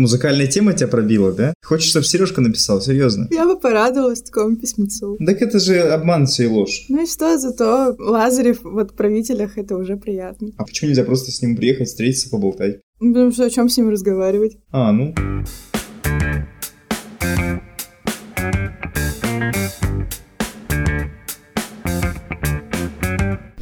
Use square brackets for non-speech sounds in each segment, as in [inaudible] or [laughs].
Музыкальная тема тебя пробила, да? Хочешь, чтобы Сережка написал? Серьезно? Я бы порадовалась такому письмецу. Так это же обман все и ложь. Ну и что, зато Лазарев в отправителях это уже приятно. А почему нельзя просто с ним приехать, встретиться, поболтать? Ну, Потому что о чем с ним разговаривать? А, ну.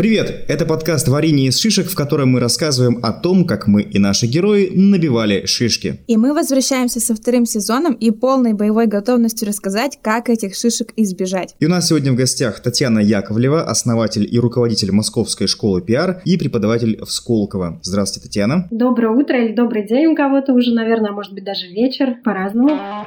Привет! Это подкаст «Варенье из шишек», в котором мы рассказываем о том, как мы и наши герои набивали шишки. И мы возвращаемся со вторым сезоном и полной боевой готовностью рассказать, как этих шишек избежать. И у нас сегодня в гостях Татьяна Яковлева, основатель и руководитель Московской школы пиар и преподаватель в Сколково. Здравствуйте, Татьяна. Доброе утро или добрый день у кого-то уже, наверное, может быть даже вечер, по-разному.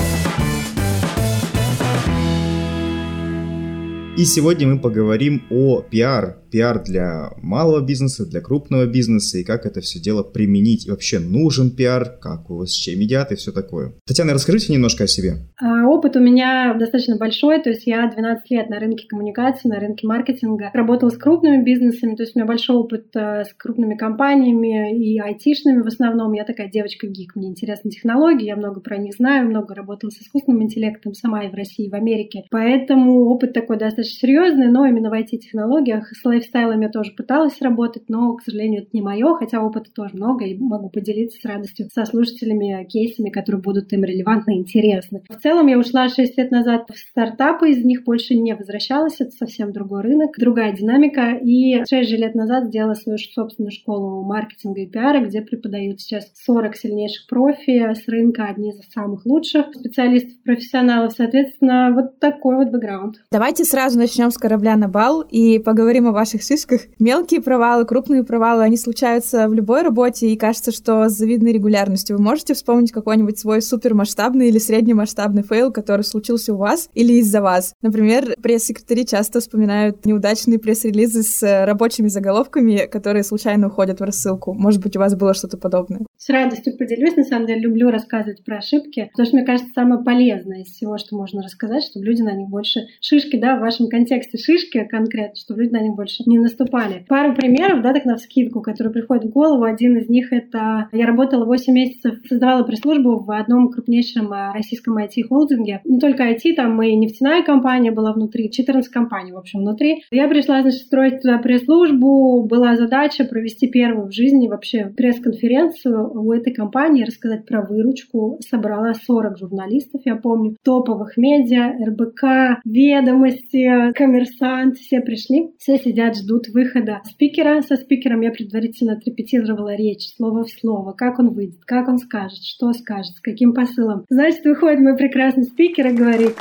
И сегодня мы поговорим о пиар. Пиар для малого бизнеса, для крупного бизнеса, и как это все дело применить. И вообще нужен пиар, как у вас чем едят и все такое. Татьяна, расскажите немножко о себе. А, Опыт у меня достаточно большой, то есть я 12 лет на рынке коммуникации, на рынке маркетинга. Работала с крупными бизнесами, то есть у меня большой опыт э, с крупными компаниями и айтишными в основном. Я такая девочка-гик, мне интересны технологии, я много про них знаю, много работала с искусственным интеллектом сама и в России, и в Америке. Поэтому опыт такой достаточно серьезный, но именно в IT-технологиях с лайфстайлом я тоже пыталась работать, но, к сожалению, это не мое, хотя опыта тоже много, и могу поделиться с радостью со слушателями кейсами, которые будут им релевантны и интересны. В целом я ушла 6 лет назад в стартапы, из них больше не возвращалась, это совсем другой рынок, другая динамика, и 6 же лет назад сделала свою собственную школу маркетинга и пиара, где преподают сейчас 40 сильнейших профи с рынка, одни из самых лучших специалистов, профессионалов, соответственно, вот такой вот бэкграунд. Давайте сразу начнем с корабля на бал и поговорим о ваших шишках. Мелкие провалы, крупные провалы, они случаются в любой работе, и кажется, что с завидной регулярностью. Вы можете вспомнить какой-нибудь свой супермасштабный или среднемасштабный фейл, который случился у вас или из-за вас? Например, пресс-секретари часто вспоминают неудачные пресс-релизы с э, рабочими заголовками, которые случайно уходят в рассылку. Может быть, у вас было что-то подобное? С радостью поделюсь. На самом деле, люблю рассказывать про ошибки, потому что, мне кажется, самое полезное из всего, что можно рассказать, чтобы люди на них больше... Шишки, да, в вашем контексте шишки конкретно, чтобы люди на них больше не наступали. Пару примеров, да, так на вскидку, которые приходят в голову. Один из них — это... Я работала 8 месяцев, создавала пресс-службу в одном крупнейшем э, российском IT-холдинге. Не только IT, там и нефтяная компания была внутри, 14 компаний, в общем, внутри. Я пришла, значит, строить туда пресс-службу. Была задача провести первую в жизни вообще пресс-конференцию у этой компании, рассказать про выручку. Собрала 40 журналистов, я помню, топовых медиа, РБК, ведомости, коммерсант, все пришли, все сидят, ждут выхода спикера. Со спикером я предварительно отрепетировала речь, слово в слово, как он выйдет, как он скажет, что скажет, с каким посылом. Значит, выходит мой прекрасный спикер и говорит,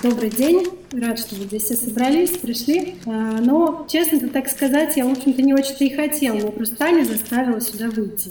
Добрый день. Рад, что вы здесь все собрались, пришли. А, Но, честно так сказать, я, в общем-то, не очень-то и хотела. Меня просто Таня заставила сюда выйти.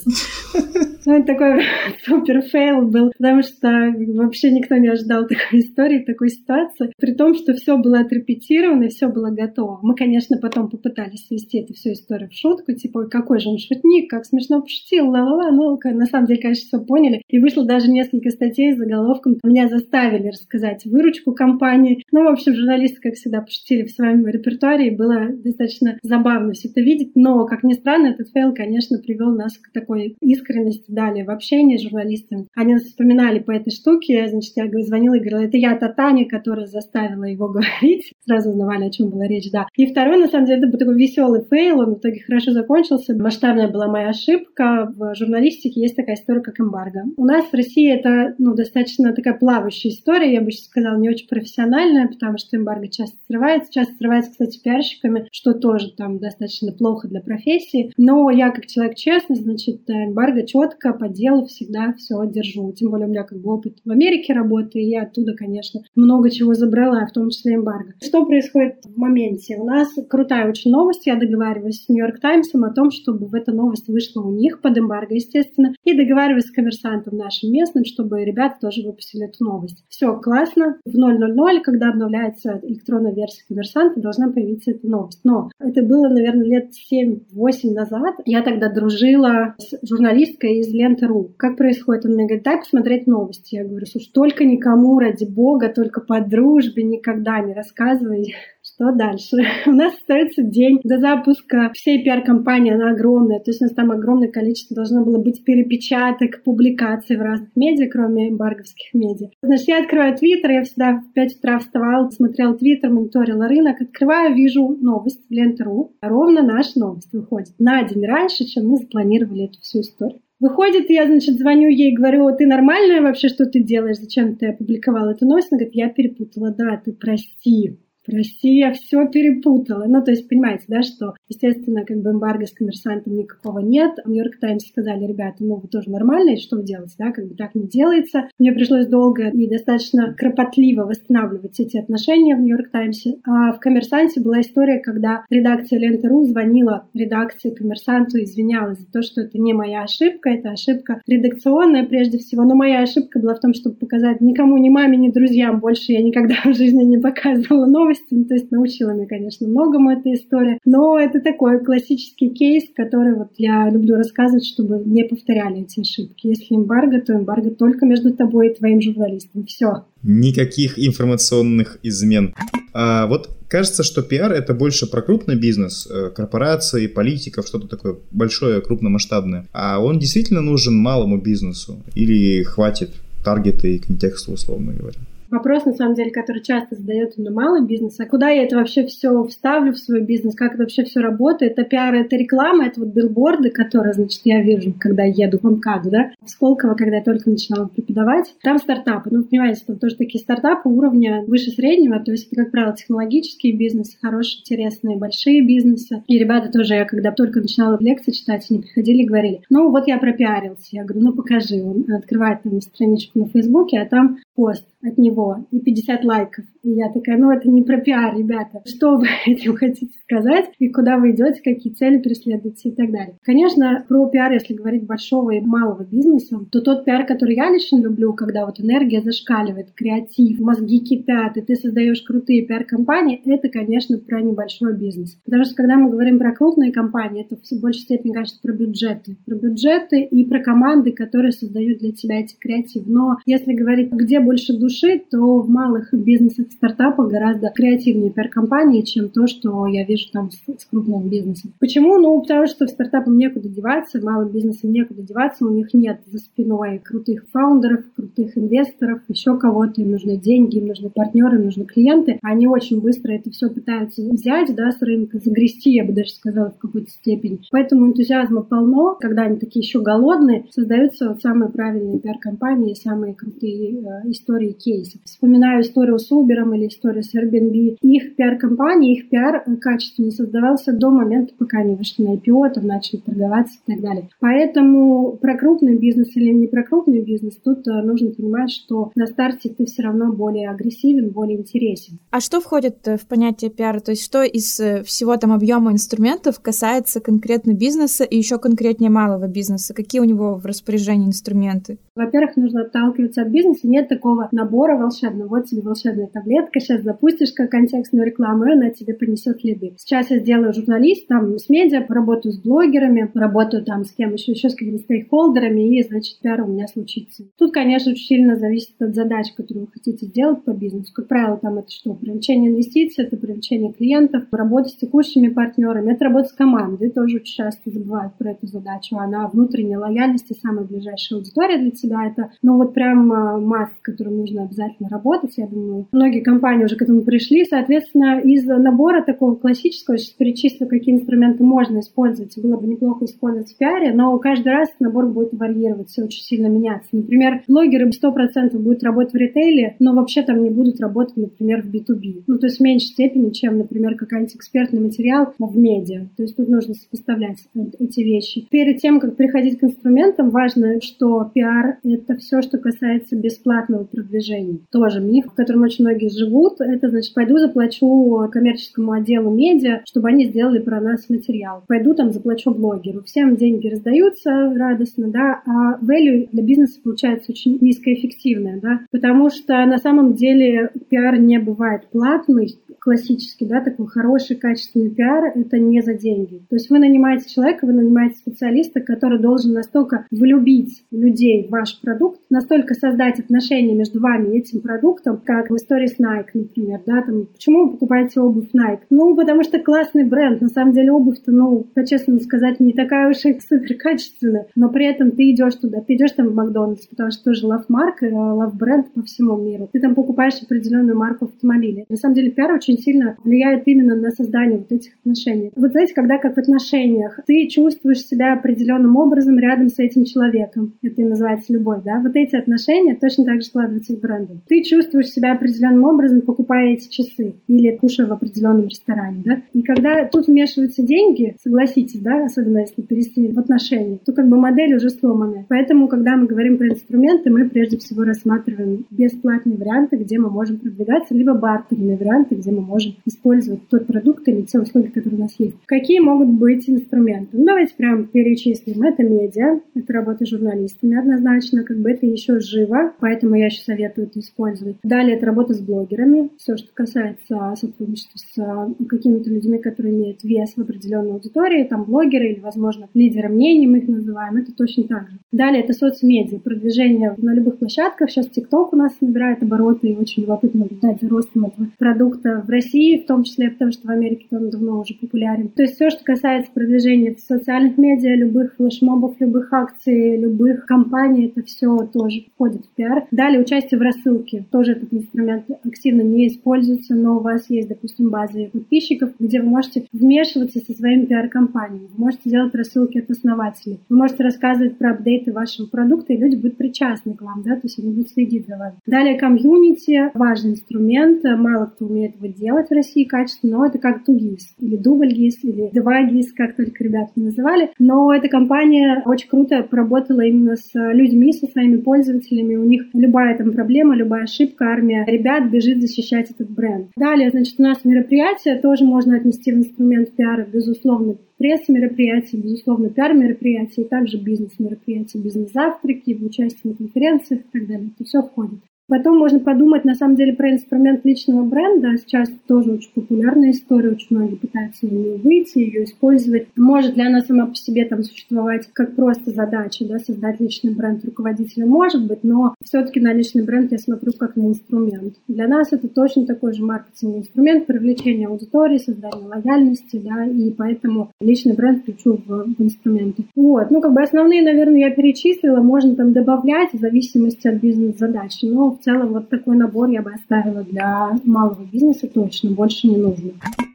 [laughs] Ну, это такой [laughs] супер фейл был, потому что вообще никто не ожидал такой истории, такой ситуации. При том, что все было отрепетировано и все было готово. Мы, конечно, потом попытались свести эту всю историю в шутку, типа, «Ой, какой же он шутник, как смешно пошутил, ла-ла-ла. Ну, на самом деле, конечно, все поняли. И вышло даже несколько статей с заголовком. Меня заставили рассказать выручку компании. Ну, в общем, журналисты, как всегда, пошутили в своем репертуаре, и было достаточно забавно все это видеть. Но, как ни странно, этот фейл, конечно, привел нас к такой искренности далее в общении с журналистами. Они нас вспоминали по этой штуке. Значит, я звонила и говорила, это я, та Таня, которая заставила его [laughs] говорить. Сразу узнавали, о чем была речь, да. И второй, на самом деле, это был такой веселый фейл. Он в итоге хорошо закончился. Масштабная была моя ошибка. В журналистике есть такая история, как эмбарго. У нас в России это ну, достаточно такая плавающая история, я бы сейчас сказала, не очень профессиональная, потому что эмбарго часто срывается. Часто срывается, кстати, пиарщиками, что тоже там достаточно плохо для профессии. Но я, как человек честный, значит, эмбарго четко по делу всегда все держу. Тем более у меня как бы опыт в Америке работы, и я оттуда, конечно, много чего забрала, в том числе эмбарго. Что происходит в моменте? У нас крутая очень новость. Я договариваюсь с Нью-Йорк Таймсом о том, чтобы в эта новость вышла у них под эмбарго, естественно, и договариваюсь с коммерсантом нашим местным, чтобы ребята тоже выпустили эту новость. Все классно. В 0.00, когда обновляется электронная версия коммерсанта, должна появиться эта новость. Но это было, наверное, лет 7-8 назад. Я тогда дружила с журналисткой из Ленты.ру. Как происходит? Он мне говорит, дай посмотреть новости. Я говорю, слушай, только никому, ради бога, только по дружбе никогда не рассказывай, Что дальше? [laughs] У нас остается день до запуска всей пиар-компании, она огромная, то есть у нас там огромное количество должно было быть перепечаток, публикаций в разных медиа, кроме эмбарговских медиа. Значит, я открываю Твиттер, я всегда в 5 утра вставала, смотрела Твиттер, мониторила рынок, открываю, вижу новость в Ленте.ру. Ровно наша новость выходит на день раньше, чем мы запланировали эту всю историю. Выходит, я, значит, звоню ей, говорю, ты нормальная вообще, что ты делаешь, зачем ты опубликовала эту новость? Она говорит, я перепутала, да, ты прости прости, я все перепутала. Ну, то есть, понимаете, да, что, естественно, как бы эмбарго с коммерсантом никакого нет. Нью-Йорк Таймс сказали, ребята, ну, вы тоже нормальные, что вы делаете, да, как бы так не делается. Мне пришлось долго и достаточно кропотливо восстанавливать эти отношения в Нью-Йорк Таймсе. А в Коммерсанте была история, когда редакция Ленты.ру звонила редакции Коммерсанту и извинялась за то, что это не моя ошибка, это ошибка редакционная прежде всего. Но моя ошибка была в том, чтобы показать никому, ни маме, ни друзьям больше я никогда в жизни не показывала новости новости. Ну, то есть научила меня, конечно, многому эта история. Но это такой классический кейс, который вот я люблю рассказывать, чтобы не повторяли эти ошибки. Если эмбарго, то эмбарго только между тобой и твоим журналистом. Все. Никаких информационных измен. А вот кажется, что пиар это больше про крупный бизнес, э, корпорации, политиков, что-то такое большое, крупномасштабное. А он действительно нужен малому бизнесу? Или хватит таргета и контекста, условно говоря? Вопрос, на самом деле, который часто задает на малый бизнес, а куда я это вообще все вставлю в свой бизнес, как это вообще все работает, это пиар, это реклама, это вот билборды, которые, значит, я вижу, когда еду в МКАДу, да, в Сколково, когда я только начинала преподавать, там стартапы, ну, понимаете, там тоже такие стартапы уровня выше среднего, то есть это, как правило, технологические бизнесы, хорошие, интересные, большие бизнесы, и ребята тоже, я когда только начинала лекции читать, они приходили и говорили, ну, вот я пропиарился, я говорю, ну, покажи, он открывает там страничку на Фейсбуке, а там пост от него и 50 лайков. И я такая, ну это не про пиар, ребята. Что вы [laughs] этим хотите сказать? И куда вы идете, какие цели преследуете и так далее. Конечно, про пиар, если говорить большого и малого бизнеса, то тот пиар, который я лично люблю, когда вот энергия зашкаливает, креатив, мозги кипят, и ты создаешь крутые пиар-компании, это, конечно, про небольшой бизнес. Потому что когда мы говорим про крупные компании, это в большей степени, кажется, про бюджеты. Про бюджеты и про команды, которые создают для тебя эти креатив. Но если говорить, где больше души, то в малых бизнесах, стартапах гораздо креативнее пиар-компании, чем то, что я вижу там с, с крупным бизнесом. Почему? Ну, потому что стартапам некуда деваться, малым бизнесам некуда деваться, у них нет за спиной крутых фаундеров, крутых инвесторов, еще кого-то, им нужны деньги, им нужны партнеры, им нужны клиенты. Они очень быстро это все пытаются взять, да, с рынка, загрести, я бы даже сказала, в какой-то степени. Поэтому энтузиазма полно, когда они такие еще голодные, создаются вот самые правильные пиар-компании, самые крутые э, истории кейсов. Вспоминаю историю с Uber или историю с Airbnb. Их пиар-компания, их пиар качественно создавался до момента, пока они вышли на IPO, там начали торговаться и так далее. Поэтому про крупный бизнес или не про крупный бизнес, тут э, нужно понимать, что на старте ты все равно более агрессивен, более интересен. А что входит э, в понятие пиара? То есть что из э, всего там объема инструментов касается конкретно бизнеса и еще конкретнее малого бизнеса? Какие у него в распоряжении инструменты? Во-первых, нужно отталкиваться от бизнеса. Нет такого набора волшебного. Вот тебе волшебная таблетка, сейчас запустишь как контекстную рекламу, и она тебе принесет лиды. Сейчас я сделаю журналист, там с медиа, поработаю с блогерами, поработаю там с кем еще, еще с какими-то стейкхолдерами, и, значит, пиар у меня случится. Тут, конечно, очень сильно зависит от задач, которые вы хотите сделать по бизнесу. Как правило, там это что? Привлечение инвестиций, это привлечение клиентов, работа с текущими партнерами, это работа с командой. Тоже очень часто забывают про эту задачу. Она внутренняя лояльность и самая ближайшая аудитория для тебя. Это, ну, вот прям а, масс, с которым нужно обязательно работать. Я думаю, многие компании уже к этому пришли. Соответственно, из набора такого классического, сейчас перечислю, какие инструменты можно использовать. Было бы неплохо использовать в пиаре, но каждый раз набор будет варьироваться, очень сильно меняться. Например, блогеры 100% будут работать в ритейле, но вообще там не будут работать, например, в B2B. Ну, то есть в меньшей степени, чем, например, какой-нибудь экспертный материал в медиа. То есть тут нужно сопоставлять эти вещи. Перед тем, как приходить к инструментам, важно, что пиар — это все, что касается бесплатного продвижения. Тоже миф, в котором очень многие живут. Это значит, пойду заплачу коммерческому отделу медиа, чтобы они сделали про нас материал. Пойду там заплачу блогеру. Всем деньги раздаются радостно, да, а value для бизнеса получается очень низкоэффективное, да, потому что на самом деле пиар не бывает платный, классический, да, такой хороший, качественный пиар – это не за деньги. То есть вы нанимаете человека, вы нанимаете специалиста, который должен настолько влюбить людей в ваш продукт, настолько создать отношения между вами и этим продуктом, как в истории с Nike, например, да, там, почему вы покупаете обувь Nike? Ну, потому что классный бренд, на самом деле обувь-то, ну, по-честному сказать, не такая уж и [laughs] супер качественная, но при этом ты идешь туда, ты идешь там в Макдональдс, потому что тоже love марка, love бренд по всему миру. Ты там покупаешь определенную марку автомобиля. На самом деле пиар очень сильно влияет именно на создание вот этих отношений. Вот знаете, когда как в отношениях ты чувствуешь себя определенным образом рядом с этим человеком, это и называется любовь, да, вот эти отношения точно так же складываются с брендом. Ты чувствуешь себя определенным образом, покупая эти часы или кушая в определенном ресторане, да, и когда тут вмешиваются деньги, согласитесь, да, особенно если перейти в отношения, то как бы модель уже сломанная. Поэтому, когда мы говорим про инструменты, мы прежде всего рассматриваем бесплатные варианты, где мы можем продвигаться, либо бартерные варианты, где мы можем использовать тот продукт или те услуги, которые у нас есть. Какие могут быть инструменты? Ну, давайте прям перечислим. Это медиа, это работа с журналистами однозначно, как бы это еще живо, поэтому я еще советую это использовать. Далее это работа с блогерами, все, что касается сотрудничества с а, какими-то людьми, которые имеют вес в определенной аудитории, там блогеры или, возможно, лидеры мнений мы их называем, это точно так же. Далее это соцмедиа, продвижение на любых площадках. Сейчас TikTok у нас набирает обороты, и очень любопытно наблюдать за ростом этого продукта в России, в том числе потому, что в Америке он давно уже популярен. То есть все, что касается продвижения в социальных медиа, любых флешмобов, любых акций, любых компаний, это все тоже входит в пиар. Далее участие в рассылке. Тоже этот инструмент активно не используется, но у вас есть, допустим, базы подписчиков, где вы можете вмешиваться со своими пиар-компаниями. Вы можете делать рассылки от основателей. Вы можете рассказывать про апдейты вашего продукта, и люди будут причастны к вам, да, то есть они будут следить за вами. Далее комьюнити, важный инструмент, мало кто умеет его делать в России качественно, но это как тугис, или дубль гис, или два гис, как только ребята называли. Но эта компания очень круто поработала именно с людьми, со своими пользователями. У них любая там проблема, любая ошибка, армия ребят бежит защищать этот бренд. Далее, значит, у нас мероприятия тоже можно отнести в инструмент пиара, безусловно, пресс-мероприятия, безусловно, пиар-мероприятия, и также бизнес-мероприятия, бизнес-завтраки, участие на конференциях и так далее. Это все входит. Потом можно подумать, на самом деле, про инструмент личного бренда. Сейчас тоже очень популярная история, очень многие пытаются на нее выйти, ее использовать. Может ли она сама по себе там существовать как просто задача, да, создать личный бренд руководителя? Может быть, но все-таки на личный бренд я смотрю как на инструмент. Для нас это точно такой же маркетинговый инструмент привлечения аудитории, создания лояльности, да, и поэтому личный бренд включу в, в инструменты. Вот, ну, как бы основные, наверное, я перечислила, можно там добавлять в зависимости от бизнес-задачи, но в целом вот такой набор я бы оставила для малого бизнеса точно, больше не нужно.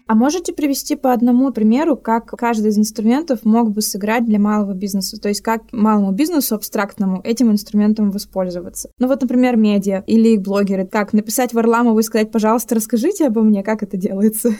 А можете привести по одному примеру, как каждый из инструментов мог бы сыграть для малого бизнеса? То есть как малому бизнесу абстрактному этим инструментом воспользоваться? Ну вот, например, медиа или блогеры. Как написать Варламову и сказать, пожалуйста, расскажите обо мне, как это делается?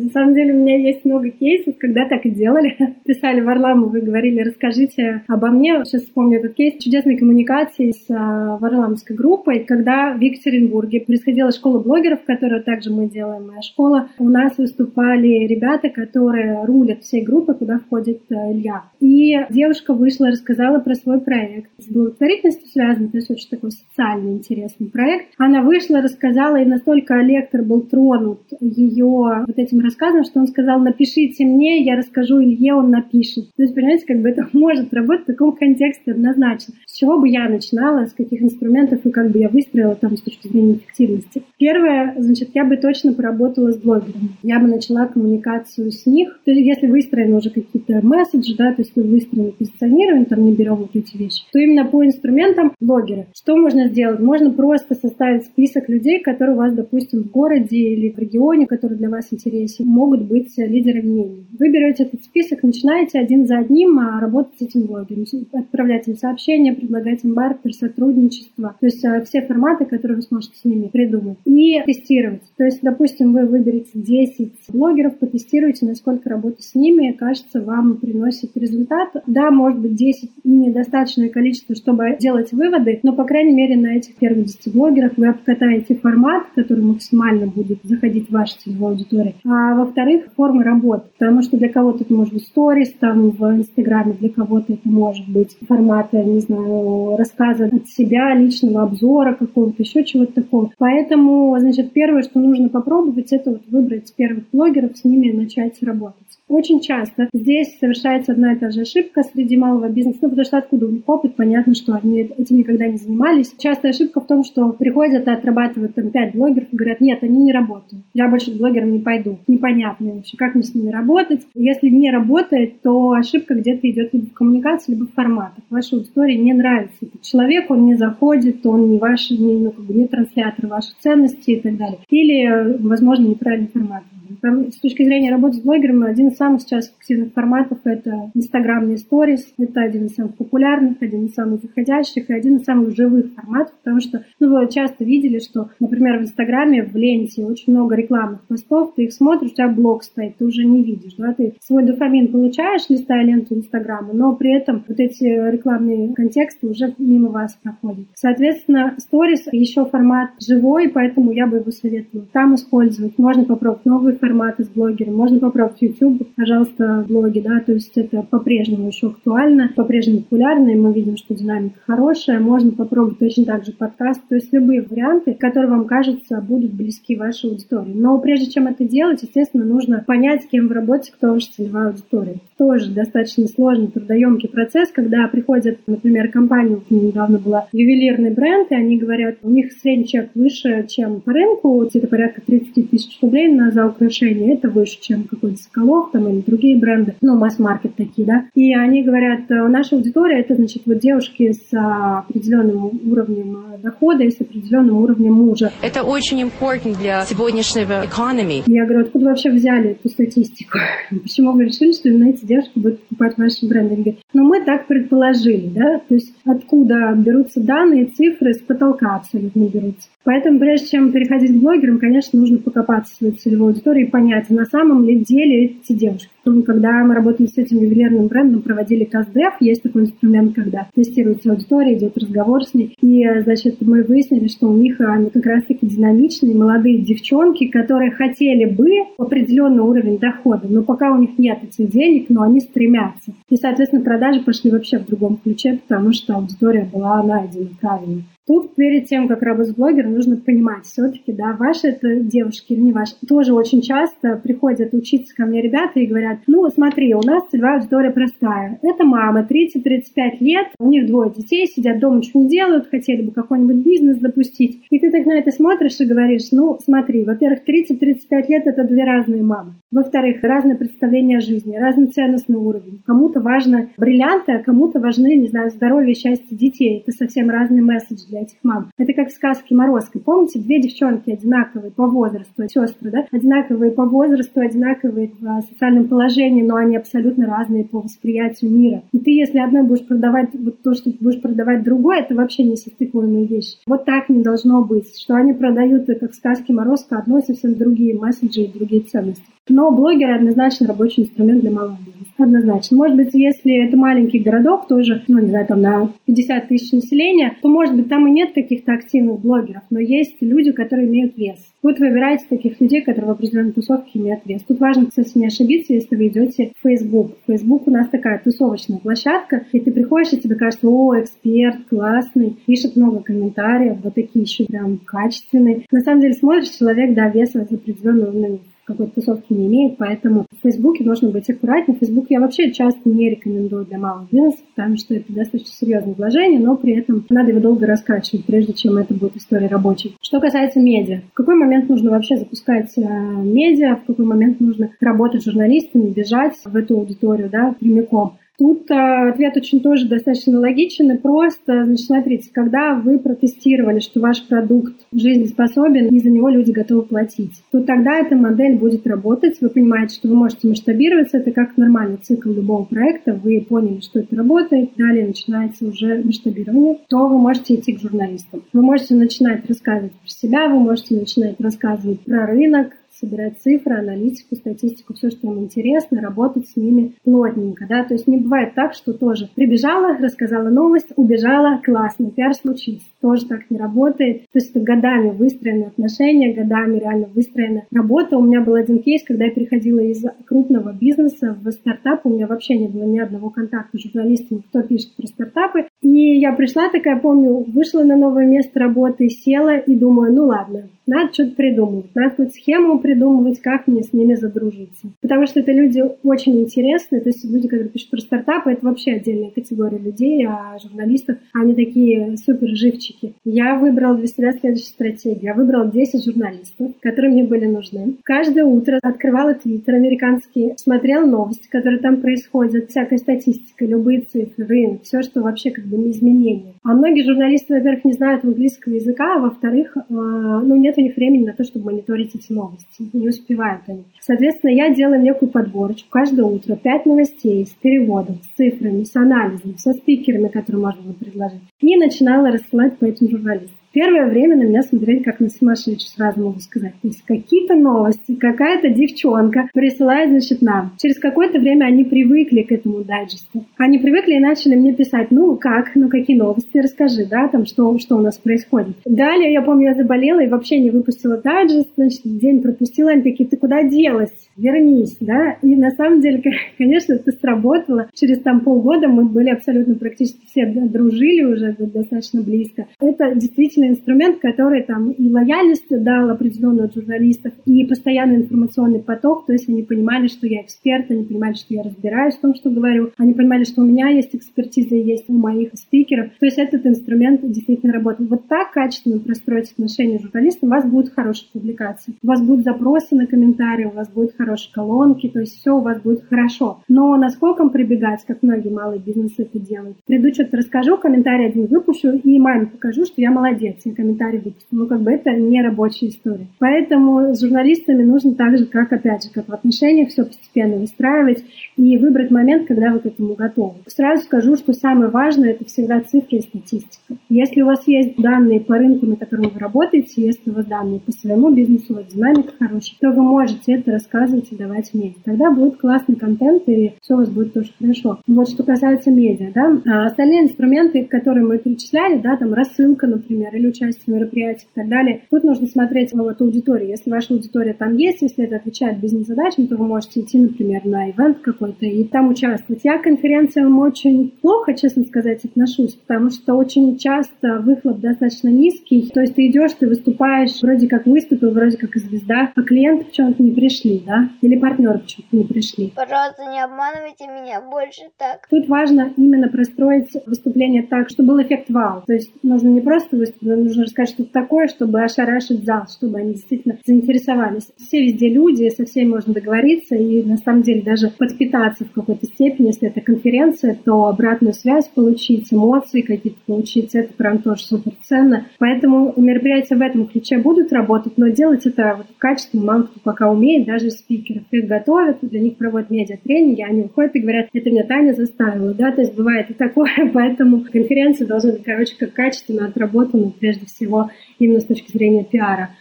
На самом деле у меня есть много кейсов, когда так и делали. [laughs] Писали Варламову и говорили, расскажите обо мне. Сейчас вспомню этот кейс чудесной коммуникации с а, Варламовской группой, когда в Екатеринбурге происходила школа блогеров, которую также мы делаем, моя школа. У нас выступали ребята, которые рулят всей группой, куда входит а, Илья. И девушка вышла рассказала про свой проект. С благотворительностью связан, то есть очень такой социальный интересный проект. Она вышла, рассказала, и настолько лектор был тронут ее вот этим рассказом, что он сказал, напишите мне, я расскажу Илье, он напишет. То есть, понимаете, как бы это [laughs] может работать в таком контексте однозначно. С чего бы я начинала, с каких инструментов и как бы я выстроила там с точки зрения эффективности. Первое, значит, я бы точно поработала с блогерами. Я бы начала коммуникацию с них. То есть, если выстроены уже какие-то месседжи, да, то есть вы позиционирование, там не берем вот эти вещи, то именно по инструментам блогера. Что можно сделать? Можно просто составить список людей, которые у вас, допустим, в городе или в регионе, которые для вас интересны здесь могут быть лидеры мнений. Вы берете этот список, начинаете один за одним а, работать с этим блогером, отправлять им сообщения, предлагать им бартер, сотрудничество, то есть а, все форматы, которые вы сможете с ними придумать, и тестировать. То есть, допустим, вы выберете 10 блогеров, потестируете, насколько работа с ними, кажется, вам приносит результат. Да, может быть, 10 и недостаточное количество, чтобы делать выводы, но, по крайней мере, на этих первых 10 блогерах вы обкатаете формат, который максимально будет заходить в вашу целевую аудиторию, а а во-вторых, формы работы. Потому что для кого-то это может быть сторис там в Инстаграме, для кого-то это может быть форматы, не знаю, рассказа от себя, личного обзора какого-то, еще чего-то такого. Поэтому, значит, первое, что нужно попробовать, это вот выбрать первых блогеров, с ними начать работать. Очень часто здесь совершается одна и та же ошибка среди малого бизнеса, ну, потому что откуда у них опыт, понятно, что они этим никогда не занимались. Частая ошибка в том, что приходят и отрабатывают там пять блогеров и говорят, нет, они не работают, я больше к блогерам не пойду. Непонятно вообще, как мне с ними работать. Если не работает, то ошибка где-то идет либо в коммуникации, либо в форматах. Вашей аудитории не нравится этот человек, он не заходит, он не ваш, не, ну, как бы не транслятор ваших ценностей и так далее. Или, возможно, неправильный формат. С точки зрения работы с блогером, один из самых сейчас активных форматов — это инстаграмные сторис. Это один из самых популярных, один из самых заходящих и один из самых живых форматов, потому что ну, вы часто видели, что, например, в инстаграме, в ленте очень много рекламных постов, ты их смотришь, у тебя блог стоит, ты уже не видишь. Да? Ты свой дофамин получаешь, листая ленту инстаграма, но при этом вот эти рекламные контексты уже мимо вас проходят. Соответственно, сторис еще формат живой, поэтому я бы его советовала там использовать. Можно попробовать новые форматы с блогером, можно попробовать YouTube, пожалуйста, блоги, да, то есть это по-прежнему еще актуально, по-прежнему популярно, и мы видим, что динамика хорошая. Можно попробовать точно так же подкаст, то есть любые варианты, которые вам кажется будут близки вашей аудитории. Но прежде чем это делать, естественно, нужно понять, с кем вы работаете, кто ваша целевая аудитория. Тоже достаточно сложный, трудоемкий процесс, когда приходят, например, компанию, у недавно была ювелирный бренд, и они говорят, у них средний чек выше, чем по рынку, где-то порядка 30 тысяч рублей на за украшение, это выше, чем какой-то Соколов там или другие бренды, ну, масс-маркет такие, да. И они говорят, наша аудитория, это, значит, вот девушки с определенным уровнем дохода и с определенным уровнем мужа. Это очень important для сегодняшнего экономики. Я говорю, откуда вообще взяли эту статистику? [laughs] Почему вы решили, что именно эти девушки будут покупать ваши бренды? Говорят, ну, мы так предположили, да, то есть откуда берутся данные, цифры, с потолка абсолютно берутся. Поэтому, прежде чем переходить к блогерам, конечно, нужно покопаться в свою целевую аудиторию и понять, на самом ли деле эти девушки. Когда мы работали с этим ювелирным брендом, проводили тест-дев, есть такой инструмент, когда тестируется аудитория, идет разговор с ней, и, значит, мы выяснили, что у них они как раз-таки динамичные молодые девчонки, которые хотели бы определенный уровень дохода, но пока у них нет этих денег, но они стремятся. И, соответственно, продажи пошли вообще в другом ключе, потому что аудитория была найдена правильно. Тут перед тем, как работать блогером, нужно понимать все-таки, да, ваши это девушки или не ваши. Тоже очень часто приходят учиться ко мне ребята и говорят, ну, смотри, у нас целевая аудитория простая. Это мама, 30-35 лет, у них двое детей, сидят дома, ничего не делают, хотели бы какой-нибудь бизнес запустить. И ты так на это смотришь и говоришь, ну, смотри, во-первых, 30-35 лет — это две разные мамы. Во-вторых, разное представление о жизни, разный ценностный уровень. Кому-то важно бриллианты, а кому-то важны, не знаю, здоровье, счастье детей. Это совсем разный месседж для этих мам. Это как в сказке Морозко. Помните, две девчонки одинаковые по возрасту, сестры, да? Одинаковые по возрасту, одинаковые в социальном положении, но они абсолютно разные по восприятию мира. И ты, если одной будешь продавать вот то, что будешь продавать другой, это вообще не состыкованные вещи. Вот так не должно быть, что они продают, как в сказке Морозко, одно совсем другие месседжи и другие ценности. Но блогеры однозначно рабочий инструмент для малого бизнеса. Однозначно. Может быть, если это маленький городок, тоже, ну, не знаю, там на 50 тысяч населения, то, может быть, там и нет каких-то активных блогеров, но есть люди, которые имеют вес. Вот выбираете таких людей, которые в определенной тусовке имеют вес. Тут важно, кстати, не ошибиться, если вы идете в Facebook. Facebook у нас такая тусовочная площадка, и ты приходишь, и тебе кажется, о, эксперт, классный, пишет много комментариев, вот такие еще прям качественные. На самом деле смотришь, человек, да, веса с определенным какой-то тусовки не имеет, поэтому в Фейсбуке нужно быть аккуратнее. Фейсбук я вообще часто не рекомендую для малого бизнеса, потому что это достаточно серьезное вложение, но при этом надо его долго раскачивать, прежде чем это будет история рабочей. Что касается медиа, в какой момент нужно вообще запускать э, медиа, в какой момент нужно работать с журналистами, бежать в эту аудиторию, да, прямиком. Тут а, ответ очень тоже достаточно логичен и просто. Значит, смотрите, когда вы протестировали, что ваш продукт жизнеспособен, и за него люди готовы платить, то тогда эта модель будет работать. Вы понимаете, что вы можете масштабироваться. Это как нормальный цикл любого проекта. Вы поняли, что это работает. Далее начинается уже масштабирование. То вы можете идти к журналистам. Вы можете начинать рассказывать про себя, вы можете начинать рассказывать про рынок, собирать цифры, аналитику, статистику, все, что им интересно, работать с ними плотненько, да, то есть не бывает так, что тоже прибежала, рассказала новость, убежала, классно, пиар случился. Тоже так не работает. То есть это годами выстроены отношения, годами реально выстроена работа. У меня был один кейс, когда я переходила из крупного бизнеса в стартап, у меня вообще не было ни одного контакта с журналистами, кто пишет про стартапы. И я пришла такая, помню, вышла на новое место работы, села и думаю, ну ладно, надо что-то придумывать, надо какую-то схему придумывать, как мне с ними задружиться. Потому что это люди очень интересные, то есть люди, которые пишут про стартапы, это вообще отдельная категория людей, а журналистов, они такие супер живчики. Я выбрала для себя следующую стратегию. Я выбрала 10 журналистов, которые мне были нужны. Каждое утро открывала твиттер американский, смотрела новости, которые там происходят, всякая статистика, любые цифры, рынок, все, что вообще как бы изменения. А многие журналисты, во-первых, не знают английского языка, а во-вторых, э, ну, нет у них времени на то, чтобы мониторить эти новости. Не успевают они. Соответственно, я делаю некую подборочку каждое утро. Пять новостей с переводом, с цифрами, с анализом, со спикерами, которые можно было предложить. И начинала рассылать по этим журналистам. Первое время на меня смотрели как на сумасшедшую, сразу могу сказать. То есть какие-то новости, какая-то девчонка присылает, значит, нам. Через какое-то время они привыкли к этому дайджесту. Они привыкли и начали мне писать, ну как, ну какие новости, расскажи, да, там, что, что у нас происходит. Далее, я помню, я заболела и вообще не выпустила дайджест, значит, день пропустила. Они такие, ты куда делась? Вернись, да. И на самом деле, [laughs] конечно, это сработало. Через там полгода мы были абсолютно практически все дружили уже достаточно близко. Это действительно отличный инструмент, который там и лояльность дал определенную от журналистов, и постоянный информационный поток, то есть они понимали, что я эксперт, они понимали, что я разбираюсь в том, что говорю, они понимали, что у меня есть экспертиза, есть у моих спикеров, то есть этот инструмент действительно работает. Вот так качественно простроить отношения с журналистом, у вас будут хорошие публикации, у вас будут запросы на комментарии, у вас будут хорошие колонки, то есть все у вас будет хорошо. Но насколько прибегать, как многие малые бизнесы это делают? Приду, что-то расскажу, комментарий один выпущу и маме покажу, что я молодец все комментарии выпустим. Ну, как бы это не рабочая история. Поэтому с журналистами нужно так же, как, опять же, как в отношениях, все постепенно выстраивать и выбрать момент, когда вы к этому готовы. Сразу скажу, что самое важное – это всегда цифры и статистика. Если у вас есть данные по рынку, на котором вы работаете, если у вас данные по своему бизнесу, у вас динамика хорошая, то вы можете это рассказывать и давать медиа. Тогда будет классный контент, и все у вас будет тоже хорошо. Вот что касается медиа, да. А остальные инструменты, которые мы перечисляли, да, там рассылка, например, или участие в мероприятиях и так далее. Тут нужно смотреть вот аудиторию. Если ваша аудитория там есть, если это отвечает бизнес-задачам, то вы можете идти, например, на ивент какой-то и там участвовать. Я к конференциям очень плохо, честно сказать, отношусь, потому что очень часто выхлоп достаточно низкий. То есть ты идешь, ты выступаешь, вроде как выступил, вроде как звезда, а клиенты почему-то не пришли, да? Или партнеры почему-то не пришли. Пожалуйста, не обманывайте меня больше так. Тут важно именно простроить выступление так, чтобы был эффект вау. То есть нужно не просто выступить, нужно рассказать что-то такое, чтобы ошарашить зал, чтобы они действительно заинтересовались. Все везде люди, со всеми можно договориться и на самом деле даже подпитаться в какой-то степени, если это конференция, то обратную связь получить, эмоции какие-то получить, это прям тоже супер ценно. Поэтому мероприятия в этом ключе будут работать, но делать это вот качественно мало кто пока умеет, даже спикеров. Их готовят, для них проводят медиа-тренинги, они уходят и говорят, это меня Таня заставила, да, то есть бывает и такое, [laughs] поэтому конференция должна быть, короче, как качественно отработана прежде всего именно с точки зрения пиара.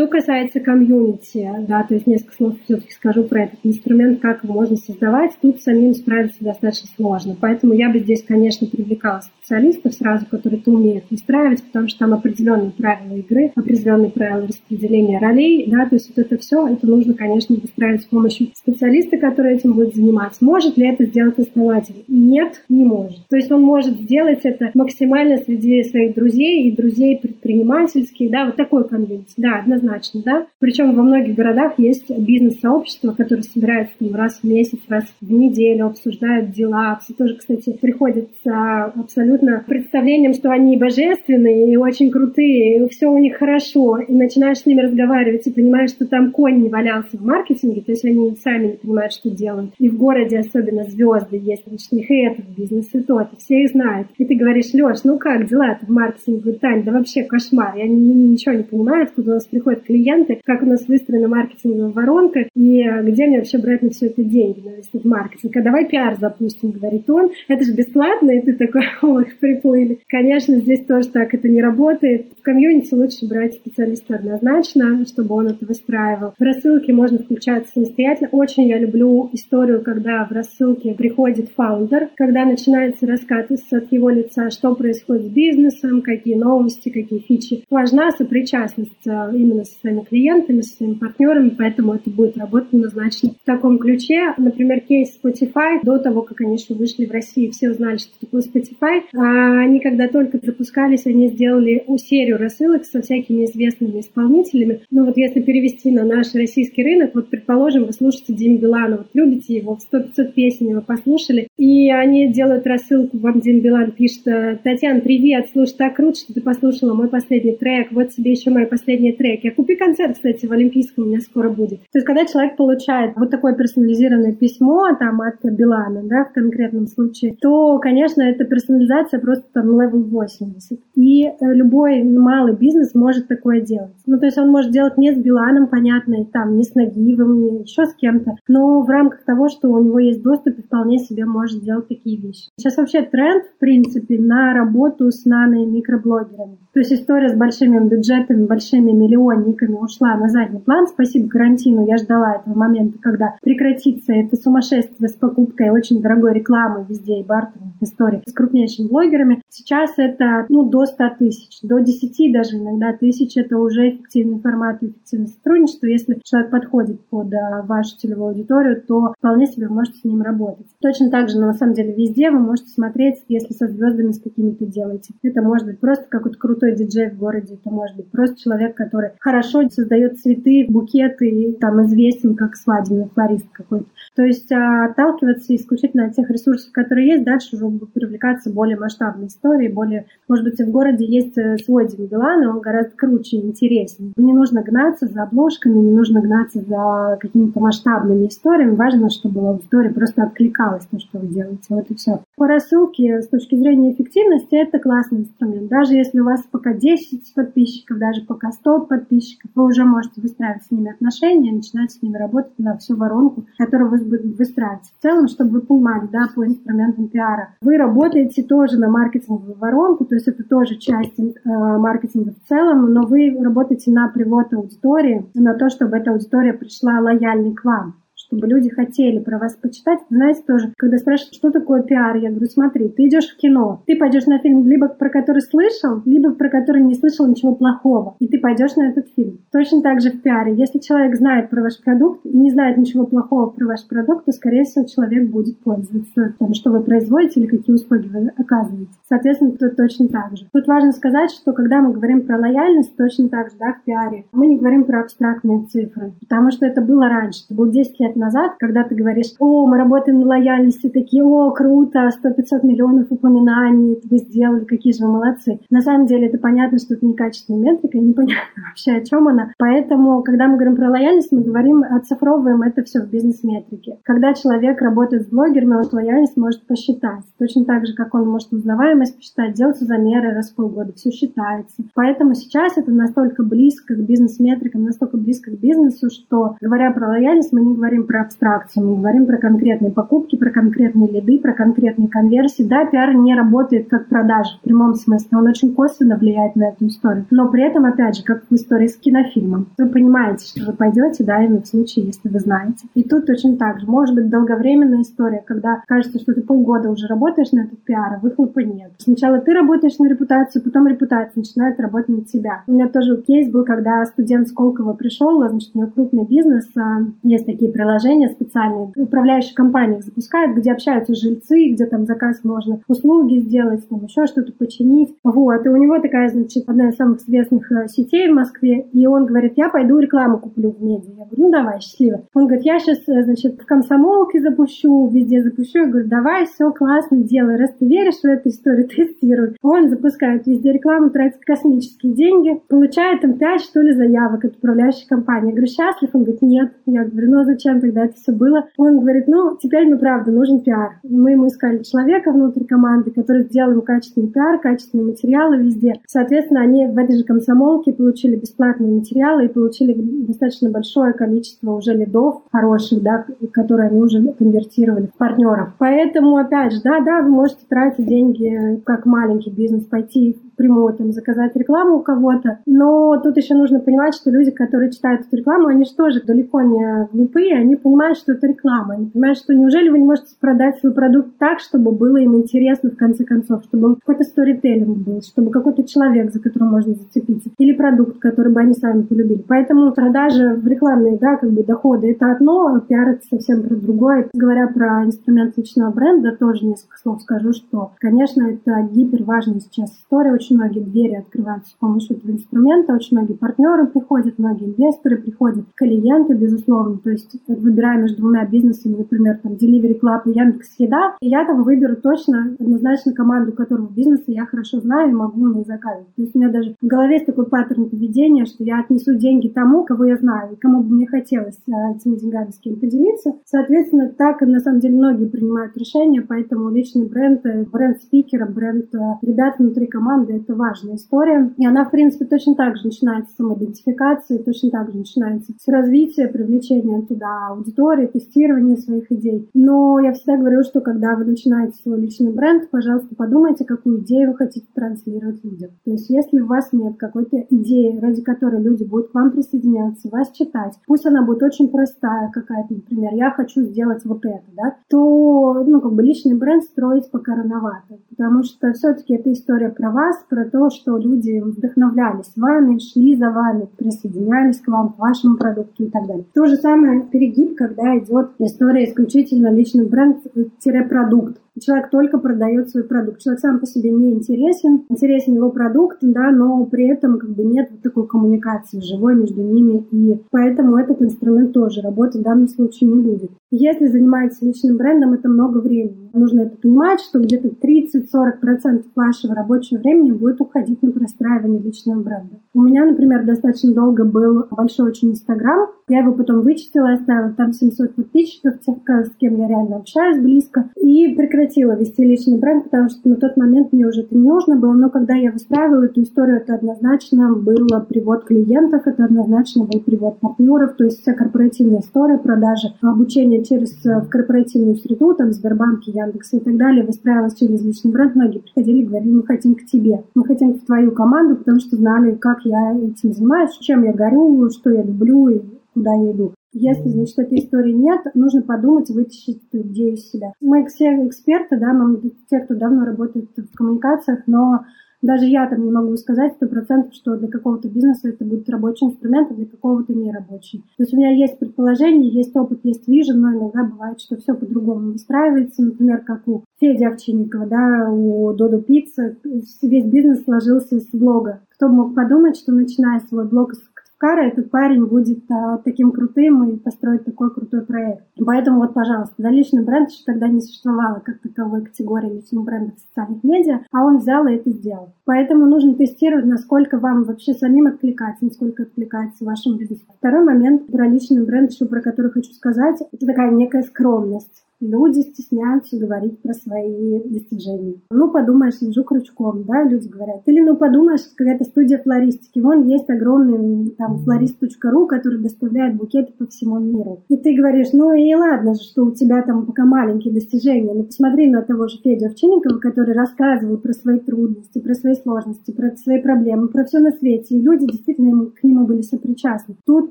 Что касается комьюнити, да, то есть несколько слов все-таки скажу про этот инструмент, как его можно создавать. Тут самим справиться достаточно сложно. Поэтому я бы здесь, конечно, привлекала специалистов сразу, которые это умеют выстраивать, потому что там определенные правила игры, определенные правила распределения ролей, да, то есть вот это все, это нужно, конечно, выстраивать с помощью специалиста, который этим будет заниматься. Может ли это сделать основатель? Нет, не может. То есть он может сделать это максимально среди своих друзей и друзей предпринимательских, да, вот такой комьюнити, да, однозначно, да. Причем во многих городах есть бизнес-сообщество, которое собирается там, раз в месяц, раз в неделю, обсуждают дела. Все тоже, кстати, приходят с абсолютно абсолютно представлением, что они божественные и очень крутые, и все у них хорошо, и начинаешь с ними разговаривать и понимаешь, что там конь не валялся в маркетинге, то есть они сами не понимают, что делают. И в городе особенно звезды есть, значит, них и этот бизнес, и тот, и все их знают. И ты говоришь, Леш, ну как дела-то в маркетинге? Тань, да вообще кошмар, я ничего не понимаю, откуда у нас приходит приходят клиенты, как у нас выстроена маркетинговая воронка и где мне вообще брать на все это деньги, на весь этот маркетинг. А давай пиар запустим, говорит он. Это же бесплатно, и ты такой, [laughs] ой, приплыли. Конечно, здесь тоже так это не работает. В комьюнити лучше брать специалиста однозначно, чтобы он это выстраивал. В рассылке можно включаться самостоятельно. Очень я люблю историю, когда в рассылке приходит фаундер, когда начинается рассказ от его лица, что происходит с бизнесом, какие новости, какие фичи. Важна сопричастность э, именно со своими клиентами, со своими партнерами, поэтому это будет работать однозначно в таком ключе. Например, кейс Spotify, до того, как они еще вышли в Россию, все узнали, что такое Spotify. А они, когда только запускались, они сделали серию рассылок со всякими известными исполнителями. Ну вот если перевести на наш российский рынок, вот предположим, вы слушаете Дим Билана, вот любите его, 100-500 песен его послушали, и они делают рассылку, вам Дим Билан пишет, Татьяна, привет, слушай, так круто, что ты послушала мой последний трек, вот тебе еще мои последние треки. А купи концерт, кстати, в Олимпийском у меня скоро будет. То есть, когда человек получает вот такое персонализированное письмо там от Билана, да, в конкретном случае, то, конечно, эта персонализация просто там level 80. И э, любой малый бизнес может такое делать. Ну, то есть он может делать не с Биланом, понятно, и там, не с Нагиевым, не еще с кем-то, но в рамках того, что у него есть доступ, и вполне себе может делать такие вещи. Сейчас вообще тренд, в принципе, на работу с нано- и микроблогерами. То есть история с большими бюджетами, большими миллионниками ушла на задний план. Спасибо карантину, я ждала этого момента, когда прекратится это сумасшествие с покупкой очень дорогой рекламы везде и бартерных историй с крупнейшими блогерами. Сейчас это ну, до 100 тысяч, до 10 даже иногда тысяч. Это уже эффективный формат эффективное сотрудничество. Если человек подходит под а, вашу целевую аудиторию, то вполне себе вы можете с ним работать. Точно так же, но на самом деле везде вы можете смотреть, если со звездами с какими-то делаете. Это может быть просто какой-то крутой диджей в городе, это может быть просто человек, который хорошо создает цветы, букеты и там известен как свадебный флорист какой-то. То есть а, отталкиваться исключительно от тех ресурсов, которые есть, дальше уже привлекаться более масштабные истории, более, может быть, в городе есть э, свой Дим Билан, и он гораздо круче и интереснее. Не нужно гнаться за обложками, не нужно гнаться за какими-то масштабными историями. Важно, чтобы аудитория просто откликалась на что вы делаете. Вот и все. По рассылке с точки зрения эффективности это классный инструмент. Даже если у вас пока 10 подписчиков, даже пока 100 подписчиков, вы уже можете выстраивать с ними отношения, начинать с ними работать на всю воронку, которую вы будете выстраивать. В целом, чтобы вы понимали, да, по инструментам пиара, вы работаете тоже на маркетинговую воронку, то есть это тоже часть э, маркетинга в целом, но вы работаете на привод аудитории, на то, чтобы эта аудитория пришла лояльной к вам чтобы люди хотели про вас почитать. Знаете, тоже, когда спрашивают, что такое пиар, я говорю, смотри, ты идешь в кино, ты пойдешь на фильм либо про который слышал, либо про который не слышал ничего плохого, и ты пойдешь на этот фильм. Точно так же в пиаре. Если человек знает про ваш продукт и не знает ничего плохого про ваш продукт, то, скорее всего, человек будет пользоваться тем, что вы производите или какие услуги вы оказываете. Соответственно, тут точно так же. Тут важно сказать, что когда мы говорим про лояльность, точно так же, да, в пиаре, мы не говорим про абстрактные цифры, потому что это было раньше, это было 10 лет назад, когда ты говоришь, о, мы работаем на лояльности, такие, о, круто, 100-500 миллионов упоминаний, вы сделали, какие же вы молодцы. На самом деле это понятно, что это некачественная метрика, непонятно [laughs] вообще, о чем она. Поэтому, когда мы говорим про лояльность, мы говорим, оцифровываем это все в бизнес-метрике. Когда человек работает с блогерами, он лояльность может посчитать. Точно так же, как он может узнаваемость посчитать, делать замеры раз в полгода, все считается. Поэтому сейчас это настолько близко к бизнес-метрикам, настолько близко к бизнесу, что, говоря про лояльность, мы не говорим про абстракцию, мы говорим про конкретные покупки, про конкретные лиды, про конкретные конверсии. Да, пиар не работает как продажа в прямом смысле, он очень косвенно влияет на эту историю. Но при этом, опять же, как в истории с кинофильмом, вы понимаете, что вы пойдете, да, именно в случае, если вы знаете. И тут точно так же. Может быть долговременная история, когда кажется, что ты полгода уже работаешь на этот пиар, а выхлопа нет. Сначала ты работаешь на репутацию, потом репутация начинает работать на тебя. У меня тоже кейс был, когда студент Сколково пришел, значит, у него крупный бизнес, а, есть такие приложения специальные, управляющие компании запускают, где общаются жильцы, где там заказ можно услуги сделать, там еще что-то починить. Вот, и у него такая, значит, одна из самых известных э, сетей в Москве, и он говорит, я пойду рекламу куплю в медиа. Я говорю, ну давай, счастливо. Он говорит, я сейчас, э, значит, в комсомолке запущу, везде запущу. Я говорю, давай, все классно, делай. Раз ты веришь в эту историю, [laughs] тестируй. Он запускает везде рекламу, тратит космические деньги, получает там 5, что ли, заявок от управляющей компании. Я говорю, счастлив? Он говорит, нет. Я говорю, ну а зачем ты когда это все было. Он говорит, ну, теперь мы, правда, нужен пиар. Мы ему искали человека внутри команды, который сделал ему качественный пиар, качественные материалы везде. Соответственно, они в этой же комсомолке получили бесплатные материалы и получили достаточно большое количество уже лидов хороших, да, которые они уже конвертировали в партнеров. Поэтому, опять же, да, да, вы можете тратить деньги как маленький бизнес, пойти прямую там заказать рекламу у кого-то, но тут еще нужно понимать, что люди, которые читают эту рекламу, они же тоже далеко не глупые, они понимают, что это реклама, они понимают, что неужели вы не можете продать свой продукт так, чтобы было им интересно в конце концов, чтобы какой-то сторителлинг был, чтобы какой-то человек, за которым можно зацепиться, или продукт, который бы они сами полюбили. Поэтому продажи в рекламные, да, как бы доходы это одно, а пиар это совсем про другое. Говоря про инструмент личного бренда, тоже несколько слов скажу, что, конечно, это гиперважная сейчас история, очень многие двери открываются с помощью этого инструмента, очень многие партнеры приходят, многие инвесторы приходят, клиенты, безусловно, то есть выбирая между двумя бизнесами, например, там, Delivery Club и Яндекс Еда, я там выберу точно однозначно команду, которого бизнеса я хорошо знаю и могу на заказывать. То есть у меня даже в голове есть такой паттерн поведения, что я отнесу деньги тому, кого я знаю, и кому бы мне хотелось а, этими деньгами с кем поделиться. Соответственно, так на самом деле многие принимают решения, поэтому личный бренд, э, бренд спикера, бренд э, ребят внутри команды это важная история. И она, в принципе, точно так же начинается с самоидентификации, точно так же начинается с развития, привлечения туда аудитории, тестирования своих идей. Но я всегда говорю, что когда вы начинаете свой личный бренд, пожалуйста, подумайте, какую идею вы хотите транслировать людям. То есть, если у вас нет какой-то идеи, ради которой люди будут к вам присоединяться, вас читать, пусть она будет очень простая какая-то, например, я хочу сделать вот это, да, то, ну, как бы личный бренд строить пока рановато, потому что все-таки это история про вас, про то, что люди вдохновлялись вами, шли за вами, присоединялись к вам, к вашему продукту и так далее. То же самое перегиб, когда идет история исключительно личный бренд-продукт человек только продает свой продукт. Человек сам по себе не интересен, интересен его продукт, да, но при этом как бы нет такой коммуникации живой между ними, и поэтому этот инструмент тоже работать в данном случае не будет. Если занимаетесь личным брендом, это много времени. Нужно это понимать, что где-то 30-40% вашего рабочего времени будет уходить на простраивание личного бренда. У меня, например, достаточно долго был большой очень Инстаграм. Я его потом вычистила, оставила там 700 подписчиков, тех, с кем я реально общаюсь близко, и прекратила вести личный бренд, потому что на тот момент мне уже это не нужно было. Но когда я выстраивала эту историю, это однозначно был привод клиентов, это однозначно был привод партнеров, то есть вся корпоративная история, продажи, обучение через э, корпоративную среду, там Сбербанки, Яндекс и так далее, выстраивалась через личный бренд. Многие приходили и говорили, мы хотим к тебе, мы хотим в твою команду, потому что знали, как я этим занимаюсь, чем я горю, что я люблю и куда я иду. Если, значит, этой истории нет, нужно подумать, вытащить эту идею из себя. Мы все эксперты, да, мы те, кто давно работает в коммуникациях, но даже я там не могу сказать сто процентов, что для какого-то бизнеса это будет рабочий инструмент, а для какого-то не рабочий. То есть у меня есть предположение, есть опыт, есть вижен, но иногда бывает, что все по-другому выстраивается. Например, как у Феди Овчинникова, да, у Додо Пицца. Весь бизнес сложился с блога. Кто мог подумать, что начиная свой блог с Кара, этот парень будет а, таким крутым и построит такой крутой проект. Поэтому вот, пожалуйста, да, личный бренд еще тогда не существовало как таковой категории личного бренда в социальных медиа, а он взял и это сделал. Поэтому нужно тестировать, насколько вам вообще самим откликается, насколько откликается вашему бизнесу. Второй момент про личный бренд, еще про который хочу сказать, это такая некая скромность люди стесняются говорить про свои достижения. Ну, подумаешь, лежу крючком, да, люди говорят. Или, ну, подумаешь, какая-то студия флористики. Вон есть огромный, там, флорист.ру, который доставляет букеты по всему миру. И ты говоришь, ну, и ладно же, что у тебя там пока маленькие достижения. Но посмотри на того же Федю Овчинникова, который рассказывает про свои трудности, про свои сложности, про свои проблемы, про все на свете. И люди действительно к нему были сопричастны. Тут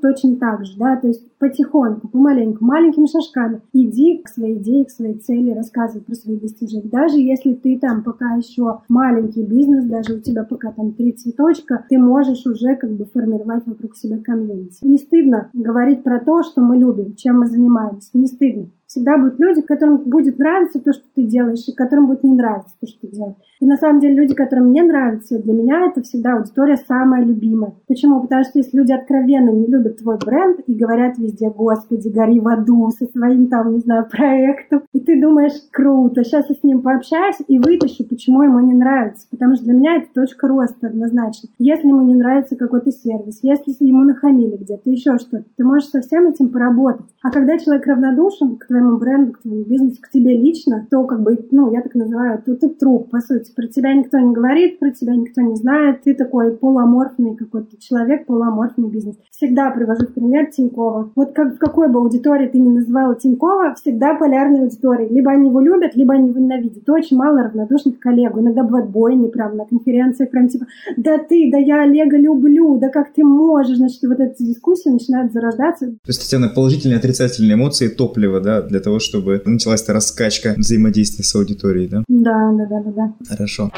точно так же, да, то есть потихоньку, помаленьку, маленькими шажками иди к своей идеи, к своей цели, рассказывай про свои достижения. Даже если ты там пока еще маленький бизнес, даже у тебя пока там три цветочка, ты можешь уже как бы формировать вокруг себя комьюнити. Не стыдно говорить про то, что мы любим, чем мы занимаемся. Не стыдно. Всегда будут люди, которым будет нравиться то, что ты делаешь, и которым будет не нравиться то, что ты делаешь. И на самом деле люди, которым мне нравится, для меня это всегда аудитория самая любимая. Почему? Потому что если люди откровенно не любят твой бренд и говорят везде, господи, гори в аду со своим там, не знаю, проектом, и ты думаешь, круто, сейчас я с ним пообщаюсь и вытащу, почему ему не нравится. Потому что для меня это точка роста однозначно. Если ему не нравится какой-то сервис, если ему нахамили где-то, еще что-то, ты можешь со всем этим поработать. А когда человек равнодушен к твоему бренду, к твоему бизнесу, к тебе лично, то как бы, ну, я так называю, то ты труп, по сути про тебя никто не говорит, про тебя никто не знает, ты такой полуаморфный какой-то человек, полуаморфный бизнес. Всегда привожу пример Тинькова. Вот как, в какой бы аудитории ты ни называла Тинькова, всегда полярная аудитория. Либо они его любят, либо они его ненавидят. Очень мало равнодушных коллег. Иногда бывает бойни прям на конференциях, прям типа, да ты, да я Олега люблю, да как ты можешь? Значит, вот эти дискуссии начинают зарождаться. То есть, Татьяна, положительные отрицательные эмоции, топливо, да, для того, чтобы началась эта раскачка взаимодействия с аудиторией, да? Да, да, да, да. да. Хорошо.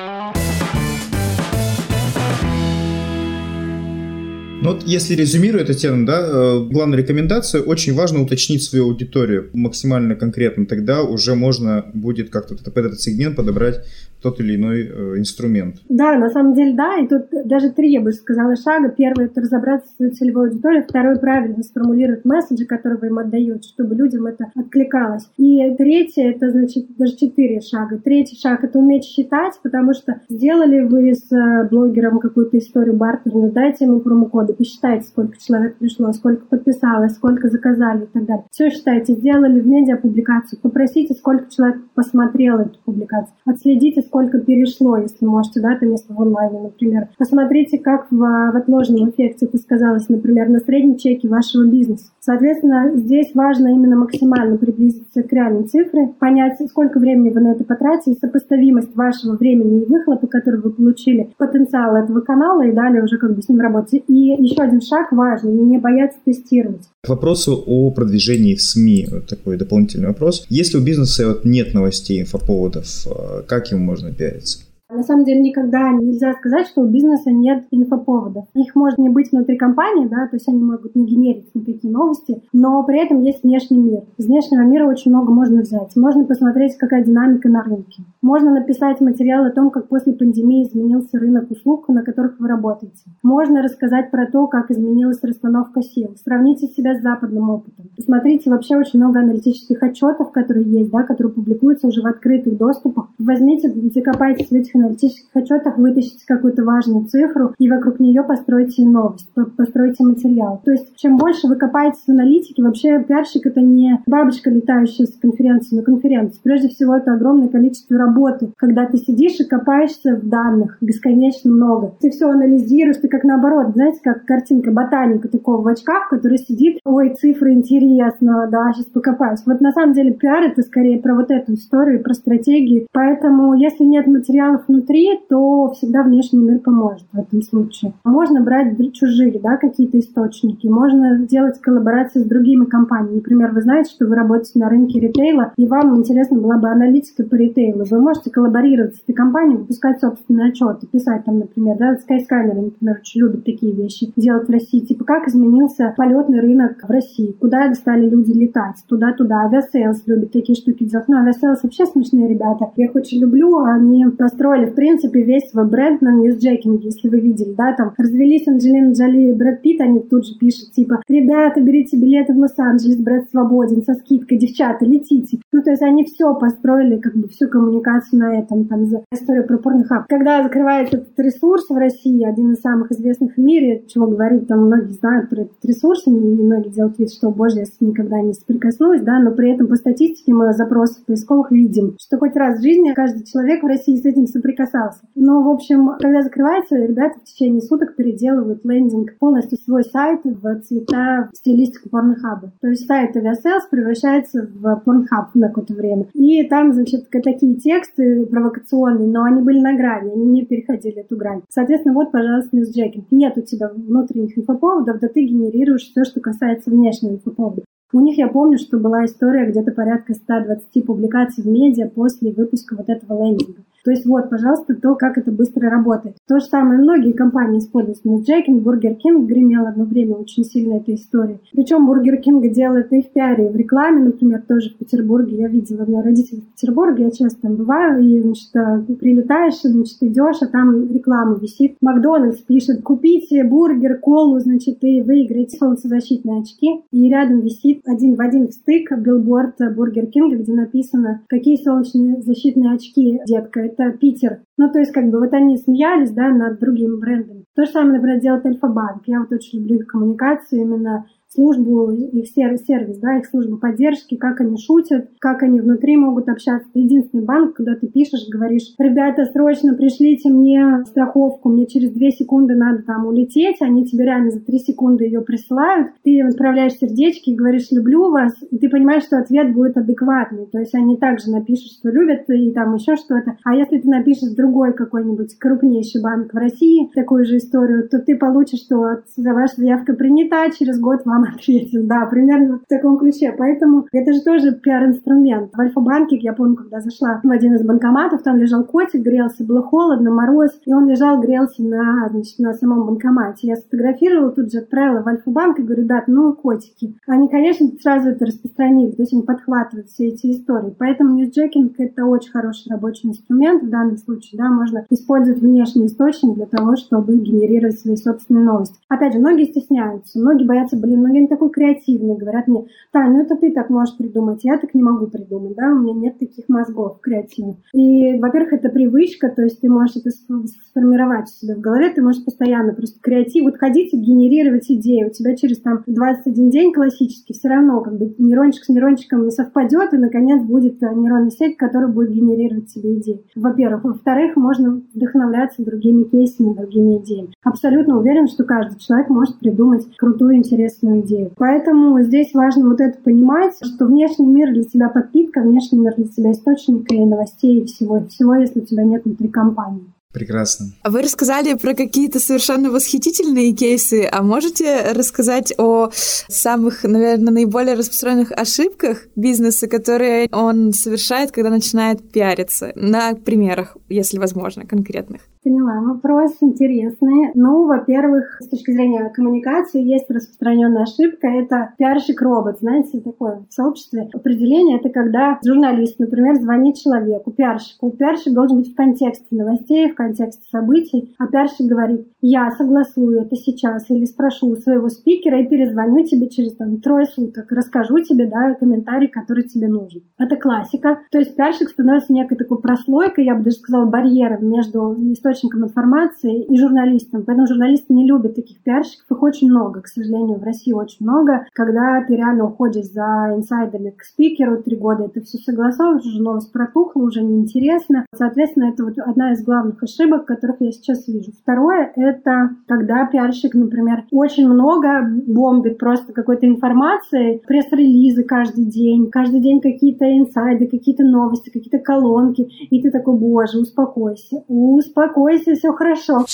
Ну вот если резюмирую эту тему, да, э, главная рекомендация, очень важно уточнить свою аудиторию максимально конкретно, тогда уже можно будет как-то под этот сегмент подобрать тот или иной э, инструмент. Да, на самом деле, да, и тут даже три, я бы сказала, шага. Первый – это разобраться с своей целевой аудиторией. Второй – правильно сформулировать месседжи, которые вы им отдаете, чтобы людям это откликалось. И третье – это, значит, даже четыре шага. Третий шаг – это уметь считать, потому что сделали вы с э, блогером какую-то историю бартерную, дайте ему промокоды, посчитайте, сколько человек пришло, сколько подписалось, сколько заказали и так далее. Все считайте. Сделали в медиа публикацию, попросите, сколько человек посмотрел эту публикацию. Отследите, сколько перешло, если можете, да, это место в онлайне, например. Посмотрите, как в, в отложенном эффекте это сказалось, например, на среднем чеке вашего бизнеса. Соответственно, здесь важно именно максимально приблизиться к реальной цифре, понять, сколько времени вы на это потратили, сопоставимость вашего времени и выхлопа, который вы получили, потенциал этого канала, и далее уже как бы с ним работать. И еще один шаг важный, не бояться тестировать. К вопросу о продвижении в СМИ, вот такой дополнительный вопрос. Если у бизнеса вот нет новостей, инфоповодов, э, как им можно пиариться? На самом деле никогда нельзя сказать, что у бизнеса нет инфоповодов. Их может не быть внутри компании, да, то есть они могут не генерить никакие новости, но при этом есть внешний мир. Из внешнего мира очень много можно взять. Можно посмотреть, какая динамика на рынке. Можно написать материал о том, как после пандемии изменился рынок услуг, на которых вы работаете. Можно рассказать про то, как изменилась расстановка сил. Сравните себя с западным опытом. Посмотрите вообще очень много аналитических отчетов, которые есть, да, которые публикуются уже в открытых доступах. Возьмите, закопайтесь в этих аналитических отчетах вытащите какую-то важную цифру и вокруг нее постройте новость, постройте материал. То есть чем больше вы копаетесь в аналитике, вообще пиарщик это не бабочка, летающая с конференции на конференцию. Прежде всего это огромное количество работы, когда ты сидишь и копаешься в данных бесконечно много. Ты все анализируешь, ты как наоборот, знаете, как картинка ботаника такого в очках, который сидит, ой, цифры интересно, да, сейчас покопаюсь. Вот на самом деле пиар это скорее про вот эту историю, про стратегии. Поэтому если нет материалов внутри, то всегда внешний мир поможет в этом случае. Можно брать чужие, да, какие-то источники, можно делать коллаборации с другими компаниями. Например, вы знаете, что вы работаете на рынке ритейла, и вам интересна была бы аналитика по ритейлу. Вы можете коллаборировать с этой компанией, выпускать собственные отчеты, писать там, например, да, Skyscanner, например, очень любят такие вещи делать в России, типа как изменился полетный рынок в России, куда стали люди летать, туда-туда. Aviasales любит такие штуки делать. Ну, Aviasales вообще смешные ребята. Я их очень люблю, они построили построили, в принципе, весь свой бренд на ньюсджекинге, если вы видели, да, там развелись Анджелина Джоли и Брэд Питт, они тут же пишут, типа, ребята, берите билеты в Лос-Анджелес, Брэд свободен, со скидкой, девчата, летите. Ну, то есть они все построили, как бы всю коммуникацию на этом, там, за историю про порнохаб. Когда закрывается этот ресурс в России, один из самых известных в мире, чего говорить, там многие знают про этот ресурс, и многие делают вид, что, боже, я с ним никогда не соприкоснулась, да, но при этом по статистике мы запросов поисковых видим, что хоть раз в жизни каждый человек в России с этим соприкасался. Но, в общем, когда закрывается, ребята в течение суток переделывают лендинг, полностью свой сайт в цвета в стилистику порнохаба. То есть сайт Aviasales превращается в порнхаб на какое-то время. И там, значит, такие тексты провокационные, но они были на грани, они не переходили эту грань. Соответственно, вот, пожалуйста, ньюсджекинг. Нет у тебя внутренних инфоповодов, да ты генерируешь все, что касается внешнего инфоповода. У них я помню, что была история где-то порядка 120 публикаций в медиа после выпуска вот этого лендинга. То есть вот, пожалуйста, то, как это быстро работает. То же самое многие компании используют. Джекин, Бургер Кинг гремел одно время очень сильно этой истории. Причем Бургер Кинг делает и в пиаре, и в рекламе, например, тоже в Петербурге. Я видела, у меня родители в Петербурге, я часто там бываю, и, значит, э, прилетаешь, значит, идешь, а там реклама висит. Макдональдс пишет, купите бургер, колу, значит, и выиграете солнцезащитные очки. И рядом висит один в один встык билборд Бургер Кинга, где написано, какие солнечные защитные очки, детка, это Питер. Ну, то есть, как бы, вот они смеялись, да, над другими брендами. То же самое, например, делает Альфа-банк. Я вот очень люблю их коммуникацию именно службу, их сервис, да, их службу поддержки, как они шутят, как они внутри могут общаться. Это единственный банк, когда ты пишешь, говоришь, ребята, срочно пришлите мне страховку, мне через две секунды надо там улететь, они тебе реально за три секунды ее присылают, ты отправляешь сердечки и говоришь, люблю вас, и ты понимаешь, что ответ будет адекватный, то есть они также напишут, что любят и там еще что-то. А если ты напишешь другой какой-нибудь крупнейший банк в России такую же историю, то ты получишь, что ваша заявка принята, через год вам вам ответим. Да, примерно в таком ключе. Поэтому это же тоже пиар-инструмент. В Альфа-банке, я помню, когда зашла в один из банкоматов, там лежал котик, грелся, было холодно, мороз, и он лежал, грелся на, значит, на самом банкомате. Я сфотографировала, тут же отправила в Альфа-банк и говорю, ребят, ну, котики. Они, конечно, сразу это распространили, то есть они подхватывают все эти истории. Поэтому ньюсджекинг — это очень хороший рабочий инструмент в данном случае, да, можно использовать внешний источник для того, чтобы генерировать свои собственные новости. Опять же, многие стесняются, многие боятся, блин, ну не такой креативный, говорят мне, Тань, ну это ты так можешь придумать, я так не могу придумать, да, у меня нет таких мозгов креативных. И, во-первых, это привычка, то есть ты можешь это сформировать у себя в голове, ты можешь постоянно просто креатив, вот ходить и генерировать идеи, у тебя через там 21 день классический все равно как бы нейрончик с нейрончиком совпадет, и, наконец, будет э, нейронная сеть, которая будет генерировать себе идеи. Во-первых. Во-вторых, можно вдохновляться другими кейсами, другими идеями. Абсолютно уверен, что каждый человек может придумать крутую, интересную идею. Поэтому здесь важно вот это понимать, что внешний мир для тебя подпитка, внешний мир для тебя источник и новостей и всего, всего, если у тебя нет внутри компании. Прекрасно. А вы рассказали про какие-то совершенно восхитительные кейсы, а можете рассказать о самых, наверное, наиболее распространенных ошибках бизнеса, которые он совершает, когда начинает пиариться? На примерах, если возможно, конкретных. Поняла. Вопрос интересный. Ну, во-первых, с точки зрения коммуникации есть распространенная ошибка. Это пиарщик-робот. Знаете, такое в сообществе определение. Это когда журналист, например, звонит человеку, пиарщику. Пиарщик должен быть в контексте новостей, в контексте событий. А пиарщик говорит, я согласую это сейчас или спрошу у своего спикера и перезвоню тебе через там, трое суток. Расскажу тебе, да, комментарий, который тебе нужен. Это классика. То есть пиарщик становится некой такой прослойкой, я бы даже сказала, барьером между источником информации и журналистам. Поэтому журналисты не любят таких пиарщиков. Их очень много, к сожалению, в России очень много. Когда ты реально уходишь за инсайдами к спикеру три года, это все согласовываешь, уже новость протухла, уже неинтересно. Соответственно, это вот одна из главных ошибок, которых я сейчас вижу. Второе — это когда пиарщик, например, очень много бомбит просто какой-то информации, пресс-релизы каждый день, каждый день какие-то инсайды, какие-то новости, какие-то колонки, и ты такой, боже, успокойся, успокойся все хорошо.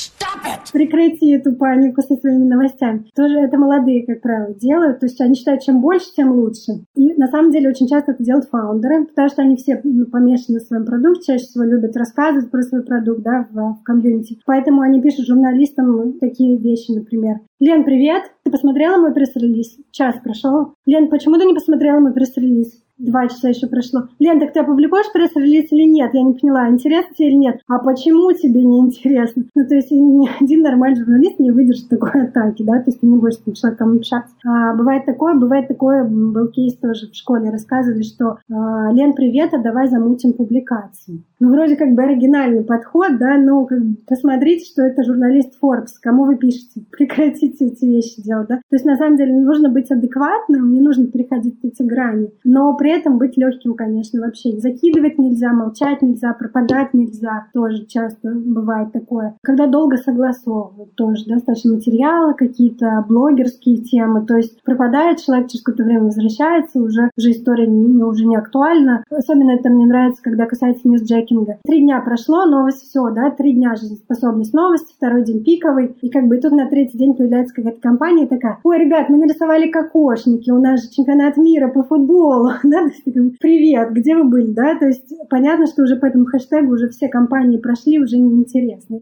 Прекрати эту панику со своими новостями. Тоже это молодые, как правило, делают. То есть они считают, чем больше, тем лучше. И на самом деле очень часто это делают фаундеры, потому что они все ну, помешаны на своем продукте, чаще всего любят рассказывать про свой продукт да, в, комьюнити. Поэтому они пишут журналистам такие вещи, например. Лен, привет! Ты посмотрела мой пресс-релиз? Час прошел. Лен, почему ты не посмотрела мой пресс-релиз? Два часа еще прошло. Лен, так ты опубликуешь пресс-релиз или нет? Я не поняла, интересно тебе или нет? А почему тебе не интересно? Ну, то есть ни один нормальный журналист не выдержит такой атаки, да, то есть ты не будешь с этим человеком общаться. А, бывает такое, бывает такое, был кейс тоже в школе, рассказывали, что а, Лен, привет, а давай замутим публикацию. Ну, вроде как бы оригинальный подход, да, но как бы посмотрите, что это журналист Forbes, кому вы пишете, [laughs] прекратите эти вещи делать, да. То есть, на самом деле, нужно быть адекватным, не нужно переходить эти грани, но при при этом быть легким, конечно, вообще. Закидывать нельзя, молчать нельзя, пропадать нельзя. Тоже часто бывает такое. Когда долго согласовывают, тоже достаточно материалы, какие-то блогерские темы. То есть пропадает человек, через какое-то время возвращается, уже, уже история не, уже не актуальна. Особенно это мне нравится, когда касается ньюсджекинга. Три дня прошло, новость все, да, три дня жизнеспособность новости, второй день пиковый. И как бы тут на третий день появляется какая-то компания такая, ой, ребят, мы нарисовали кокошники, у нас же чемпионат мира по футболу, [laughs] да, взгляд, такой, привет, где вы были, да? То есть понятно, что уже по этому хэштегу уже все компании прошли, уже неинтересно.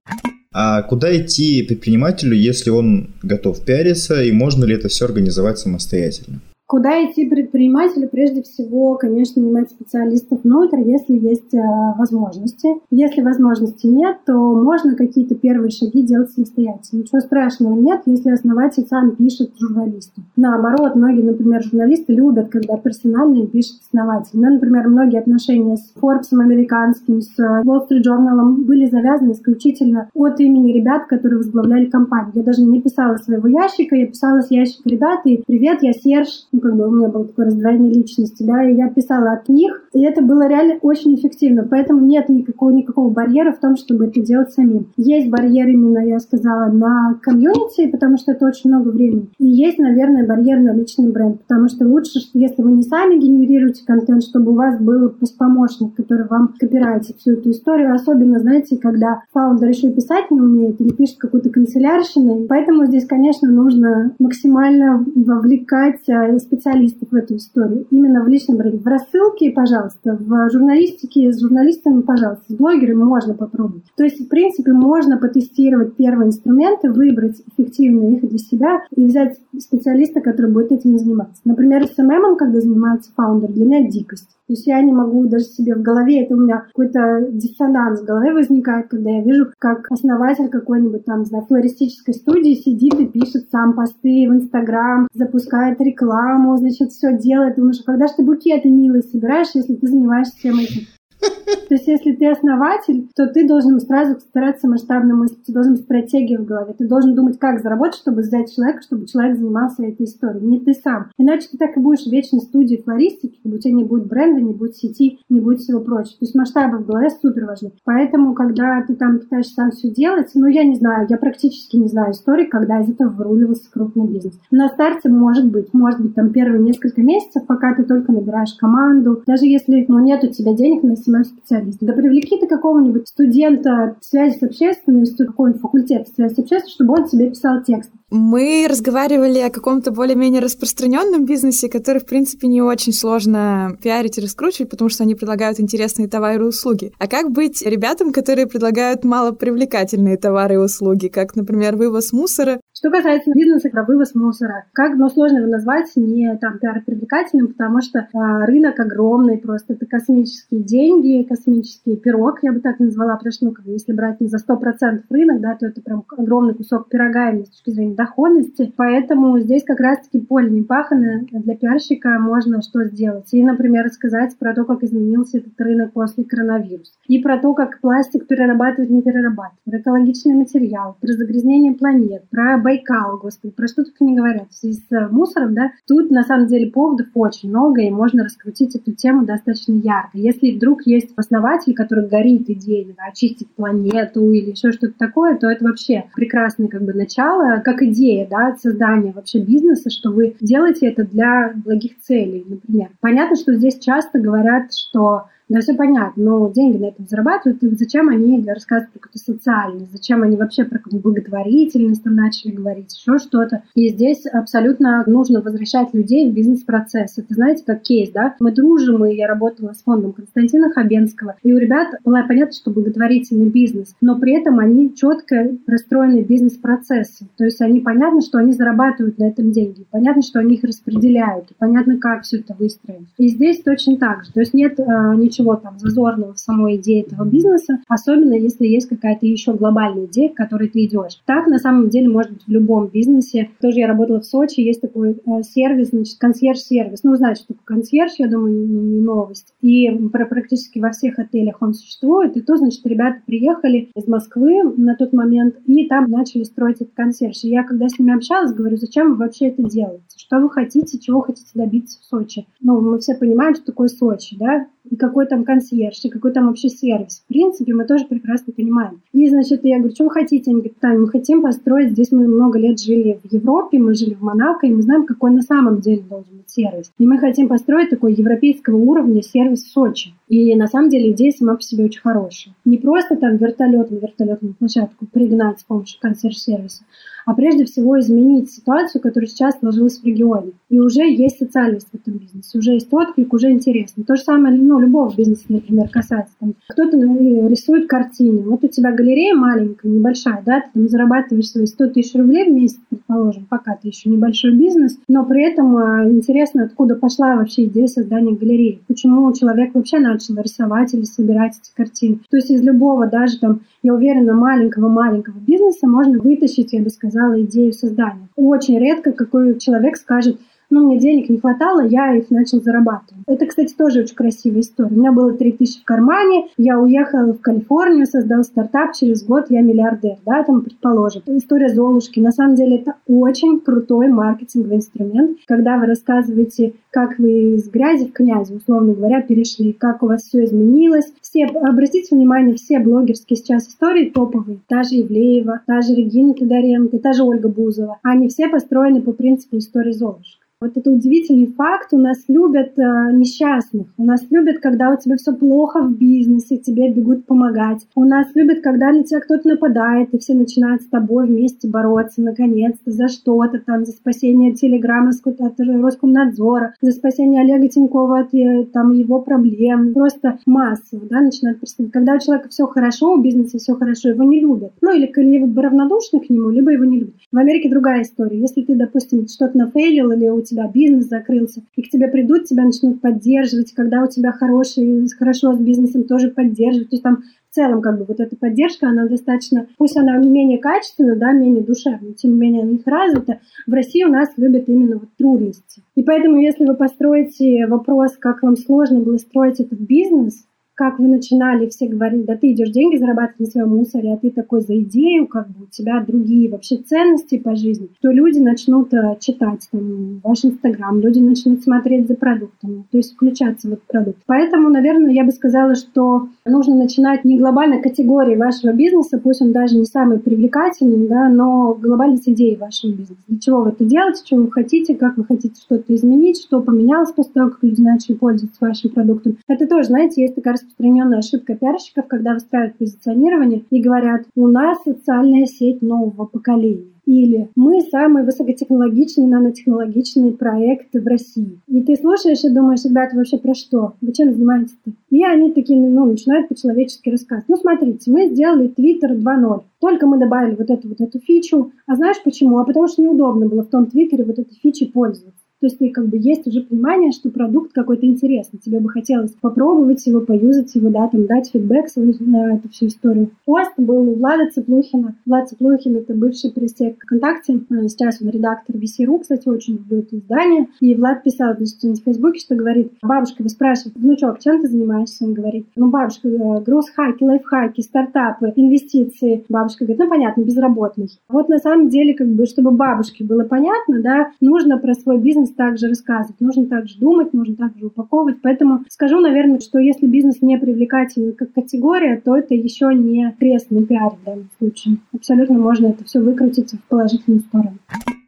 А куда идти предпринимателю, если он готов пиариться, и можно ли это все организовать самостоятельно? Куда идти предпринимателю? Прежде всего, конечно, нанимать специалистов внутрь, если есть э, возможности. Если возможности нет, то можно какие-то первые шаги делать самостоятельно. Ничего страшного нет, если основатель сам пишет журналисту. Наоборот, многие, например, журналисты любят, когда персонально им пишет основатель. Ну, например, многие отношения с Forbes американским, с Wall Street Journal были завязаны исключительно от имени ребят, которые возглавляли компанию. Я даже не писала своего ящика, я писала с ящика ребят, и «Привет, я Серж, ну, как бы у меня было такое раздвоение личности, да, и я писала от них, и это было реально очень эффективно, поэтому нет никакого, никакого барьера в том, чтобы это делать самим. Есть барьер именно, я сказала, на комьюнити, потому что это очень много времени, и есть, наверное, барьер на личный бренд, потому что лучше, если вы не сами генерируете контент, чтобы у вас был помощник, который вам копирайтит всю эту историю, особенно, знаете, когда фаундер еще писать не умеет или пишет какую-то канцелярщину, поэтому здесь, конечно, нужно максимально вовлекать э, специалистов в эту историю. Именно в личном бренде. В рассылке, пожалуйста, в журналистике с журналистами, пожалуйста, с блогерами можно попробовать. То есть, в принципе, можно потестировать первые инструменты, выбрать эффективные их для себя и взять специалиста, который будет этим заниматься. Например, с SMM, когда занимается фаундер, для меня дикость. То есть я не могу даже себе в голове, это у меня какой-то диссонанс в голове возникает, когда я вижу, как основатель какой-нибудь там, не знаю, флористической студии сидит и пишет сам посты в Инстаграм, запускает рекламу, значит, все делает. Думаешь, а когда же ты букеты милые собираешь, если ты занимаешься всем этим? То есть, если ты основатель, то ты должен сразу стараться масштабно мыслить, ты должен стратегию в голове, ты должен думать, как заработать, чтобы взять человека, чтобы человек занимался этой историей, не ты сам. Иначе ты так и будешь вечно студии флористики, у тебя не будет бренда, не будет сети, не будет всего прочего. То есть масштабы в голове супер важны. Поэтому, когда ты там пытаешься сам все делать, ну, я не знаю, я практически не знаю истории, когда из этого выруливался крупный бизнес. На старте может быть, может быть, там первые несколько месяцев, пока ты только набираешь команду, даже если, ну, нет у тебя денег на SMM-специалиста. Да привлеки ты какого-нибудь студента связи с общественностью, какой-нибудь факультет связи с общественностью, чтобы он тебе писал текст. Мы разговаривали о каком-то более-менее распространенном бизнесе, который, в принципе, не очень сложно пиарить и раскручивать, потому что они предлагают интересные товары и услуги. А как быть ребятам, которые предлагают малопривлекательные товары и услуги, как, например, вывоз мусора? Что касается бизнеса про вывоз мусора, как, ну, сложно его назвать не там пиар привлекательным, потому что э, рынок огромный просто, это космические деньги, космический пирог, я бы так назвала, потому что, ну, если брать не за 100% рынок, да, то это прям огромный кусок пирога именно с точки зрения доходности, поэтому здесь как раз-таки поле не пахано. Для пиарщика можно что сделать? И, например, рассказать про то, как изменился этот рынок после коронавируса. И про то, как пластик перерабатывать, не перерабатывать. Про экологичный материал, про загрязнение планет, про Байкал, господи, про что только не говорят. В связи с мусором, да, тут на самом деле поводов очень много, и можно раскрутить эту тему достаточно ярко. Если вдруг есть основатель, который горит идеей, да, очистить планету или еще что-то такое, то это вообще прекрасное как бы начало, как идея, да, создания вообще бизнеса, что вы делаете это для благих целей, например. Понятно, что здесь часто говорят, что да, все понятно, но деньги на этом зарабатывают, и зачем они рассказывают про какую-то социальность, зачем они вообще про какую-то благотворительность там начали говорить, еще что-то. И здесь абсолютно нужно возвращать людей в бизнес-процесс. Это, знаете, как кейс, да? Мы дружим, и я работала с фондом Константина Хабенского, и у ребят было понятно, что благотворительный бизнес, но при этом они четко расстроены бизнес-процессы. То есть они понятно, что они зарабатывают на этом деньги, понятно, что они их распределяют, понятно, как все это выстроено. И здесь точно так же. То есть нет ничего ничего там зазорного в самой идее этого бизнеса, особенно если есть какая-то еще глобальная идея, к которой ты идешь. Так на самом деле может быть в любом бизнесе. Тоже я работала в Сочи, есть такой э, сервис, значит, консьерж-сервис. Ну, знаете, что такое консьерж, я думаю, не, новость. И практически во всех отелях он существует. И то, значит, ребята приехали из Москвы на тот момент и там начали строить этот консьерж. И я, когда с ними общалась, говорю, зачем вы вообще это делаете? Что вы хотите, чего хотите добиться в Сочи? Ну, мы все понимаем, что такое Сочи, да? и какой там консьерж, и какой там вообще сервис. В принципе, мы тоже прекрасно понимаем. И, значит, я говорю, что вы хотите? Они говорят, мы хотим построить, здесь мы много лет жили в Европе, мы жили в Монако, и мы знаем, какой на самом деле должен быть сервис. И мы хотим построить такой европейского уровня сервис в Сочи. И на самом деле идея сама по себе очень хорошая. Не просто там вертолет на вертолетную площадку пригнать с помощью консьерж-сервиса, а прежде всего изменить ситуацию, которая сейчас сложилась в регионе. И уже есть социальность в этом бизнесе, уже есть отклик, уже интересно. То же самое, ну, любого бизнеса, например, касается. Там, кто-то ну, рисует картины. Вот у тебя галерея маленькая, небольшая, да, ты там зарабатываешь свои 100 тысяч рублей в месяц, предположим, пока ты еще небольшой бизнес, но при этом а, интересно, откуда пошла вообще идея создания галереи. Почему человек вообще начал рисовать или собирать эти картины. То есть из любого, даже там, я уверена, маленького-маленького бизнеса можно вытащить, я бы сказала, идею создания. Очень редко какой человек скажет, ну, мне денег не хватало, я их начал зарабатывать. Это, кстати, тоже очень красивая история. У меня было 3000 в кармане, я уехала в Калифорнию, создал стартап, через год я миллиардер, да, там, предположим. История Золушки. На самом деле это очень крутой маркетинговый инструмент, когда вы рассказываете, как вы из грязи в князи, условно говоря, перешли, как у вас все изменилось. Все, обратите внимание, все блогерские сейчас истории топовые, та же Евлеева, та же Регина Тодоренко, та же Ольга Бузова, они все построены по принципу истории Золушки. Вот это удивительный факт. У нас любят э, несчастных. У нас любят, когда у тебя все плохо в бизнесе, тебе бегут помогать. У нас любят, когда на тебя кто-то нападает, и все начинают с тобой вместе бороться, наконец-то, за что-то там, за спасение телеграммы от Роскомнадзора, за спасение Олега Тинькова от э, там, его проблем. Просто массово, да, начинают представлять. Когда у человека все хорошо, у бизнеса все хорошо, его не любят. Ну, или либо равнодушны к нему, либо его не любят. В Америке другая история. Если ты, допустим, что-то нафейлил или у тебя бизнес закрылся, и к тебе придут, тебя начнут поддерживать, когда у тебя хороший, хорошо с бизнесом тоже поддерживать. То есть там в целом как бы вот эта поддержка, она достаточно, пусть она менее качественная, да, менее душевная, тем не менее она них развита. В России у нас любят именно вот трудности. И поэтому, если вы построите вопрос, как вам сложно было строить этот бизнес, как вы начинали, все говорили, да ты идешь деньги зарабатывать на своем мусоре, а ты такой за идею, как бы у тебя другие вообще ценности по жизни, то люди начнут э, читать там, ваш Инстаграм, люди начнут смотреть за продуктом, то есть включаться в этот продукт. Поэтому, наверное, я бы сказала, что нужно начинать не глобальной категории вашего бизнеса, пусть он даже не самый привлекательный, да, но глобально с идеей вашего бизнеса. Для чего вы это делаете, что вы хотите, как вы хотите что-то изменить, что поменялось после того, как люди начали пользоваться вашим продуктом. Это тоже, знаете, есть такая распространенная ошибка пиарщиков, когда выстраивают позиционирование и говорят, у нас социальная сеть нового поколения. Или мы самый высокотехнологичный, нанотехнологичный проект в России. И ты слушаешь и думаешь, ребята, вообще про что? Вы чем занимаетесь-то? И они такие, ну, начинают по-человечески рассказывать. Ну, смотрите, мы сделали Twitter 2.0. Только мы добавили вот эту вот эту фичу. А знаешь почему? А потому что неудобно было в том Твиттере вот этой фичей пользоваться. То есть ты как бы есть уже понимание, что продукт какой-то интересный. Тебе бы хотелось попробовать его, поюзать его, да, там дать фидбэк свой на эту всю историю. Пост был у Влада Цеплухина. Влад Цеплухин — это бывший пресс ВКонтакте. А сейчас он редактор VC.ru, кстати, очень люблю это издание. И Влад писал значит, на Фейсбуке, что говорит, бабушка его спрашивает, внучок, чем ты занимаешься? Он говорит, ну, бабушка, э, груз-хаки, лайфхаки, стартапы, инвестиции. Бабушка говорит, ну, понятно, безработный. Вот на самом деле, как бы, чтобы бабушке было понятно, да, нужно про свой бизнес также рассказывать, нужно также думать, нужно также упаковывать. Поэтому скажу, наверное, что если бизнес не привлекательный как категория, то это еще не крест на пиаре в данном случае. Абсолютно можно это все выкрутить в положительную сторону.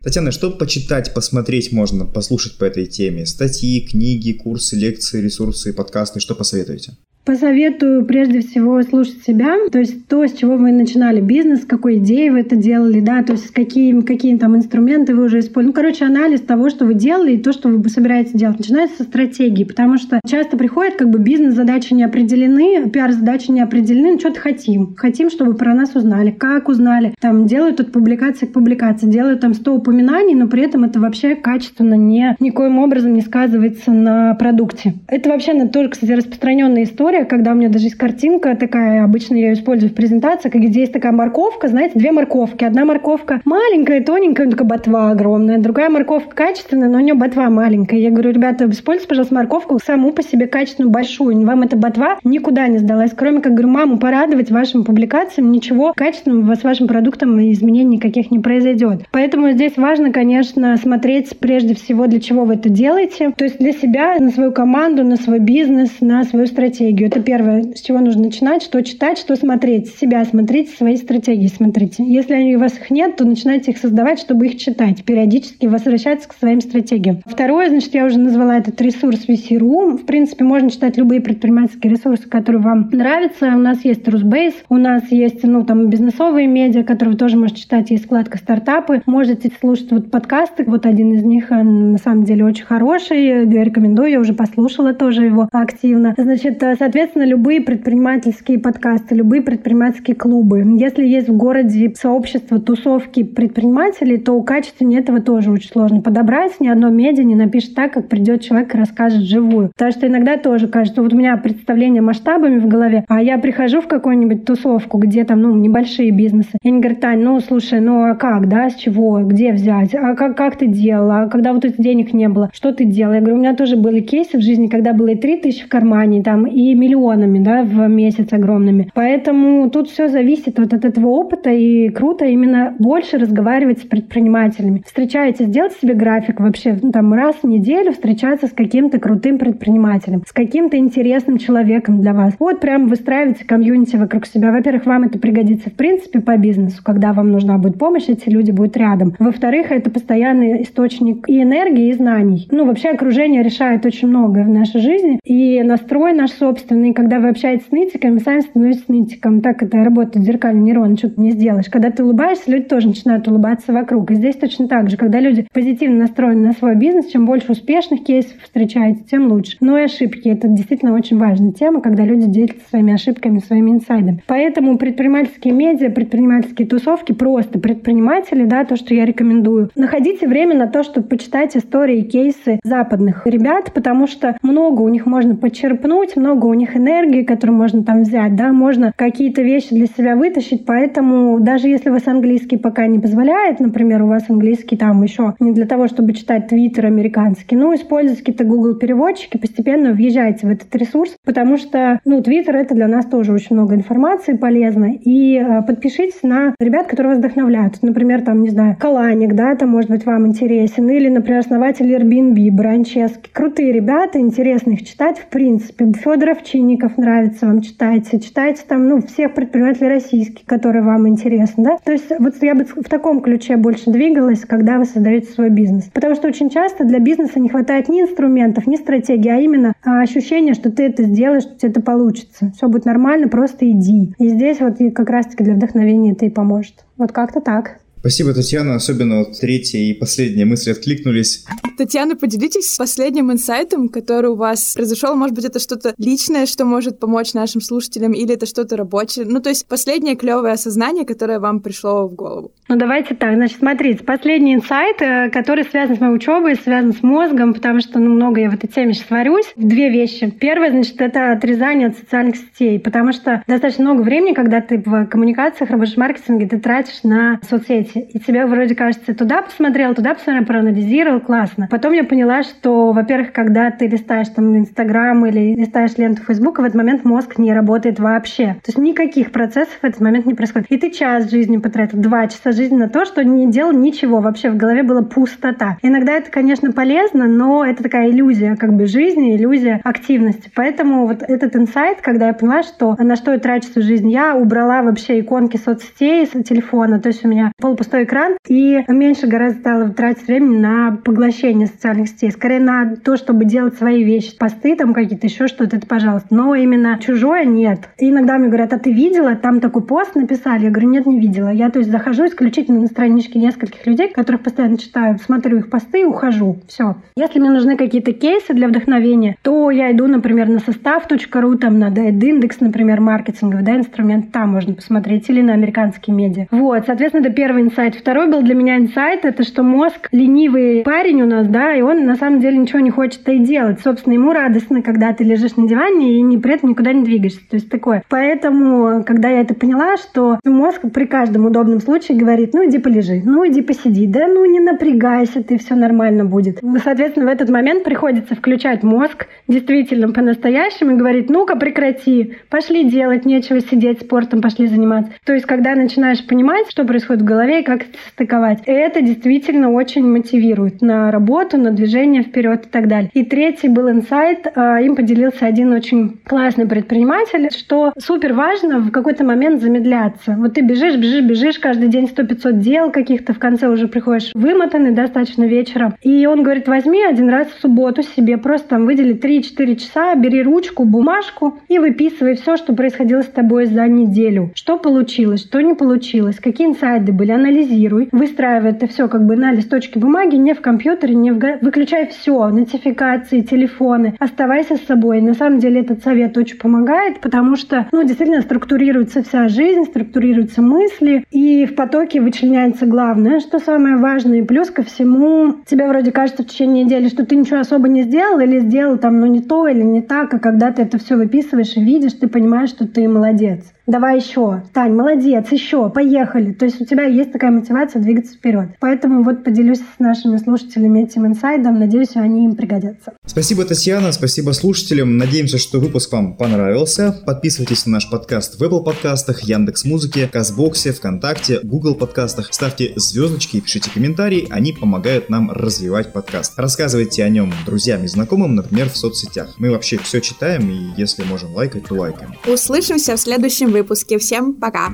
Татьяна, что почитать, посмотреть можно, послушать по этой теме? Статьи, книги, курсы, лекции, ресурсы, подкасты, что посоветуете? Посоветую прежде всего слушать себя, то есть то, с чего вы начинали бизнес, с какой идеей вы это делали, да, то есть какие, какие там инструменты вы уже использовали. Ну, короче, анализ того, что вы делали и то, что вы собираетесь делать. Начинается со стратегии, потому что часто приходит как бы бизнес-задачи не определены, пиар-задачи не определены, ну, что-то хотим. Хотим, чтобы про нас узнали. Как узнали? Там делают тут публикации к публикации, делают там 100 упоминаний, но при этом это вообще качественно не, никоим образом не сказывается на продукте. Это вообще тоже, кстати, распространенная история, история, когда у меня даже есть картинка такая, обычно я ее использую в презентациях, где есть такая морковка, знаете, две морковки. Одна морковка маленькая, тоненькая, такая ботва огромная, другая морковка качественная, но у нее ботва маленькая. Я говорю, ребята, используйте, пожалуйста, морковку саму по себе качественную, большую. Вам эта ботва никуда не сдалась. Кроме как, говорю, маму порадовать вашим публикациям, ничего качественного с вашим продуктом изменений никаких не произойдет. Поэтому здесь важно, конечно, смотреть прежде всего, для чего вы это делаете. То есть для себя, на свою команду, на свой бизнес, на свою стратегию Это первое, с чего нужно начинать, что читать, что смотреть. Себя смотрите, свои стратегии смотрите. Если у вас их нет, то начинайте их создавать, чтобы их читать. Периодически возвращаться к своим стратегиям. Второе, значит, я уже назвала этот ресурс VC.ru. В принципе, можно читать любые предпринимательские ресурсы, которые вам нравятся. У нас есть Русбейс, у нас есть, ну, там, бизнесовые медиа, которые вы тоже можете читать, есть вкладка стартапы. Можете слушать вот подкасты. Вот один из них, э, на самом деле, очень хороший. Я рекомендую, я уже послушала тоже его активно. Значит, э, соответственно, любые предпринимательские подкасты, любые предпринимательские клубы. Если есть в городе сообщество, тусовки предпринимателей, то качественнее этого тоже очень сложно подобрать. Ни одно медиа не напишет так, как придет человек и расскажет живую. Потому что иногда тоже кажется, вот у меня представление масштабами в голове, а я прихожу в какую-нибудь тусовку, где там, ну, небольшие бизнесы. И они говорят, Тань, ну, слушай, ну, а как, да, с чего, где взять, а как, как ты делала, а когда вот этих денег не было, что ты делала? Я говорю, у меня тоже были кейсы в жизни, когда было и 3 тысячи в кармане, там, и миллионами, да, в месяц огромными. Поэтому тут все зависит вот от этого опыта, и круто именно больше разговаривать с предпринимателями. Встречаетесь, сделать себе график вообще, ну, там, раз в неделю встречаться с каким-то крутым предпринимателем, с каким-то интересным человеком для вас. Вот прям выстраивайте комьюнити вокруг себя. Во-первых, вам это пригодится в принципе по бизнесу, когда вам нужна будет помощь, эти люди будут рядом. Во-вторых, это постоянный источник и энергии, и знаний. Ну, вообще окружение решает очень многое в нашей жизни, и настрой наш собственный, когда вы общаетесь с нытиками, сами становитесь нытиком. Так это работает зеркальный нейрон, что-то не сделаешь. Когда ты улыбаешься, люди тоже начинают улыбаться вокруг. И здесь точно так же, когда люди позитивно настроены на свой бизнес, чем больше успешных кейсов встречаете, тем лучше. Но и ошибки — это действительно очень важная тема, когда люди делятся своими ошибками, своими инсайдами. Поэтому предпринимательские медиа, предпринимательские тусовки, просто предприниматели, да, то, что я рекомендую. Находите время на то, чтобы почитать истории и кейсы западных ребят, потому что много у них можно почерпнуть, много у них энергии, которую можно там взять, да, можно какие-то вещи для себя вытащить, поэтому даже если у вас английский пока не позволяет, например, у вас английский там еще не для того, чтобы читать твиттер американский, ну, используйте какие-то Google переводчики, постепенно въезжайте в этот ресурс, потому что, ну, твиттер это для нас тоже очень много информации полезно, и э, подпишитесь на ребят, которые вас вдохновляют. Например, там, не знаю, Каланик, да, это может быть вам интересен, или, например, основатель Airbnb, Бранчески. Крутые ребята, интересно их читать, в принципе. Федоров Чинников нравится вам, читайте. Читайте там, ну, всех предпринимателей российских, которые вам интересны, да. То есть вот я бы в таком ключе больше двигалась, когда вы создаете свой бизнес. Потому что очень часто для бизнеса не хватает ни инструментов, ни стратегии, а именно а, ощущение, что ты это сделаешь, что это получится. Все будет нормально, просто иди. И здесь вот как раз-таки для вдохновения это и поможет. Вот как-то так. Спасибо, Татьяна. Особенно вот третья и последняя мысли откликнулись. Татьяна, поделитесь последним инсайтом, который у вас произошел. Может быть, это что-то личное, что может помочь нашим слушателям, или это что-то рабочее. Ну, то есть последнее клевое осознание, которое вам пришло в голову. Ну, давайте так. Значит, смотрите, последний инсайт, э, который связан с моей учебой, связан с мозгом, потому что, ну, много я в этой теме сейчас варюсь. Две вещи. Первое, значит, это отрезание от социальных сетей, потому что достаточно много времени, когда ты в коммуникациях, работаешь в маркетинге, ты тратишь на соцсети соцсети, и тебе вроде кажется, туда посмотрел, туда посмотрел, проанализировал, классно. Потом я поняла, что, во-первых, когда ты листаешь там Инстаграм или листаешь ленту Фейсбука, в этот момент мозг не работает вообще. То есть никаких процессов в этот момент не происходит. И ты час жизни потратил, два часа жизни на то, что не делал ничего, вообще в голове была пустота. Иногда это, конечно, полезно, но это такая иллюзия как бы жизни, иллюзия активности. Поэтому вот этот инсайт, когда я поняла, что на что я трачу свою жизнь, я убрала вообще иконки соцсетей с телефона, то есть у меня пол пустой экран, и меньше гораздо стало тратить времени на поглощение социальных сетей. Скорее на то, чтобы делать свои вещи, посты там какие-то, еще что-то, это пожалуйста. Но именно чужое нет. И иногда мне говорят, а ты видела? Там такой пост написали. Я говорю, нет, не видела. Я, то есть, захожу исключительно на странички нескольких людей, которых постоянно читаю, смотрю их посты и ухожу. Все. Если мне нужны какие-то кейсы для вдохновения, то я иду, например, на состав.ру, там на индекс, например, маркетинговый, да, инструмент, там можно посмотреть, или на американские медиа. Вот, соответственно, это первый инсайт. Второй был для меня инсайт, это что мозг ленивый парень у нас, да, и он на самом деле ничего не хочет и делать. Собственно, ему радостно, когда ты лежишь на диване и не, при этом никуда не двигаешься. То есть такое. Поэтому, когда я это поняла, что мозг при каждом удобном случае говорит, ну иди полежи, ну иди посиди, да ну не напрягайся, ты все нормально будет. Соответственно, в этот момент приходится включать мозг действительно по-настоящему и говорить, ну-ка прекрати, пошли делать, нечего сидеть спортом, пошли заниматься. То есть, когда начинаешь понимать, что происходит в голове, людей, как это стыковать. И это действительно очень мотивирует на работу, на движение вперед и так далее. И третий был инсайт. А, им поделился один очень классный предприниматель, что супер важно в какой-то момент замедляться. Вот ты бежишь, бежишь, бежишь, каждый день 100-500 дел каких-то, в конце уже приходишь вымотанный достаточно вечером. И он говорит, возьми один раз в субботу себе, просто там выдели 3-4 часа, бери ручку, бумажку и выписывай все, что происходило с тобой за неделю. Что получилось, что не получилось, какие инсайды были, анализируй, выстраивай это все как бы на листочке бумаги, не в компьютере, не в... Выключай все, нотификации, телефоны, оставайся с собой. На самом деле этот совет очень помогает, потому что, ну, действительно структурируется вся жизнь, структурируются мысли, и в потоке вычленяется главное, что самое важное. И плюс ко всему, тебе вроде кажется в течение недели, что ты ничего особо не сделал или сделал там, ну, не то или не так, а когда ты это все выписываешь и видишь, ты понимаешь, что ты молодец давай еще, Тань, молодец, еще, поехали. То есть у тебя есть такая мотивация двигаться вперед. Поэтому вот поделюсь с нашими слушателями этим инсайдом. Надеюсь, они им пригодятся. Спасибо, Татьяна, спасибо слушателям. Надеемся, что выпуск вам понравился. Подписывайтесь на наш подкаст в Apple подкастах, Яндекс Музыке, Казбоксе, ВКонтакте, Google подкастах. Ставьте звездочки и пишите комментарии, они помогают нам развивать подкаст. Рассказывайте о нем друзьям и знакомым, например, в соцсетях. Мы вообще все читаем, и если можем лайкать, то лайкаем. Услышимся в следующем выпуске. Всем пока!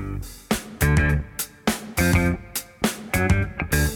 あっ。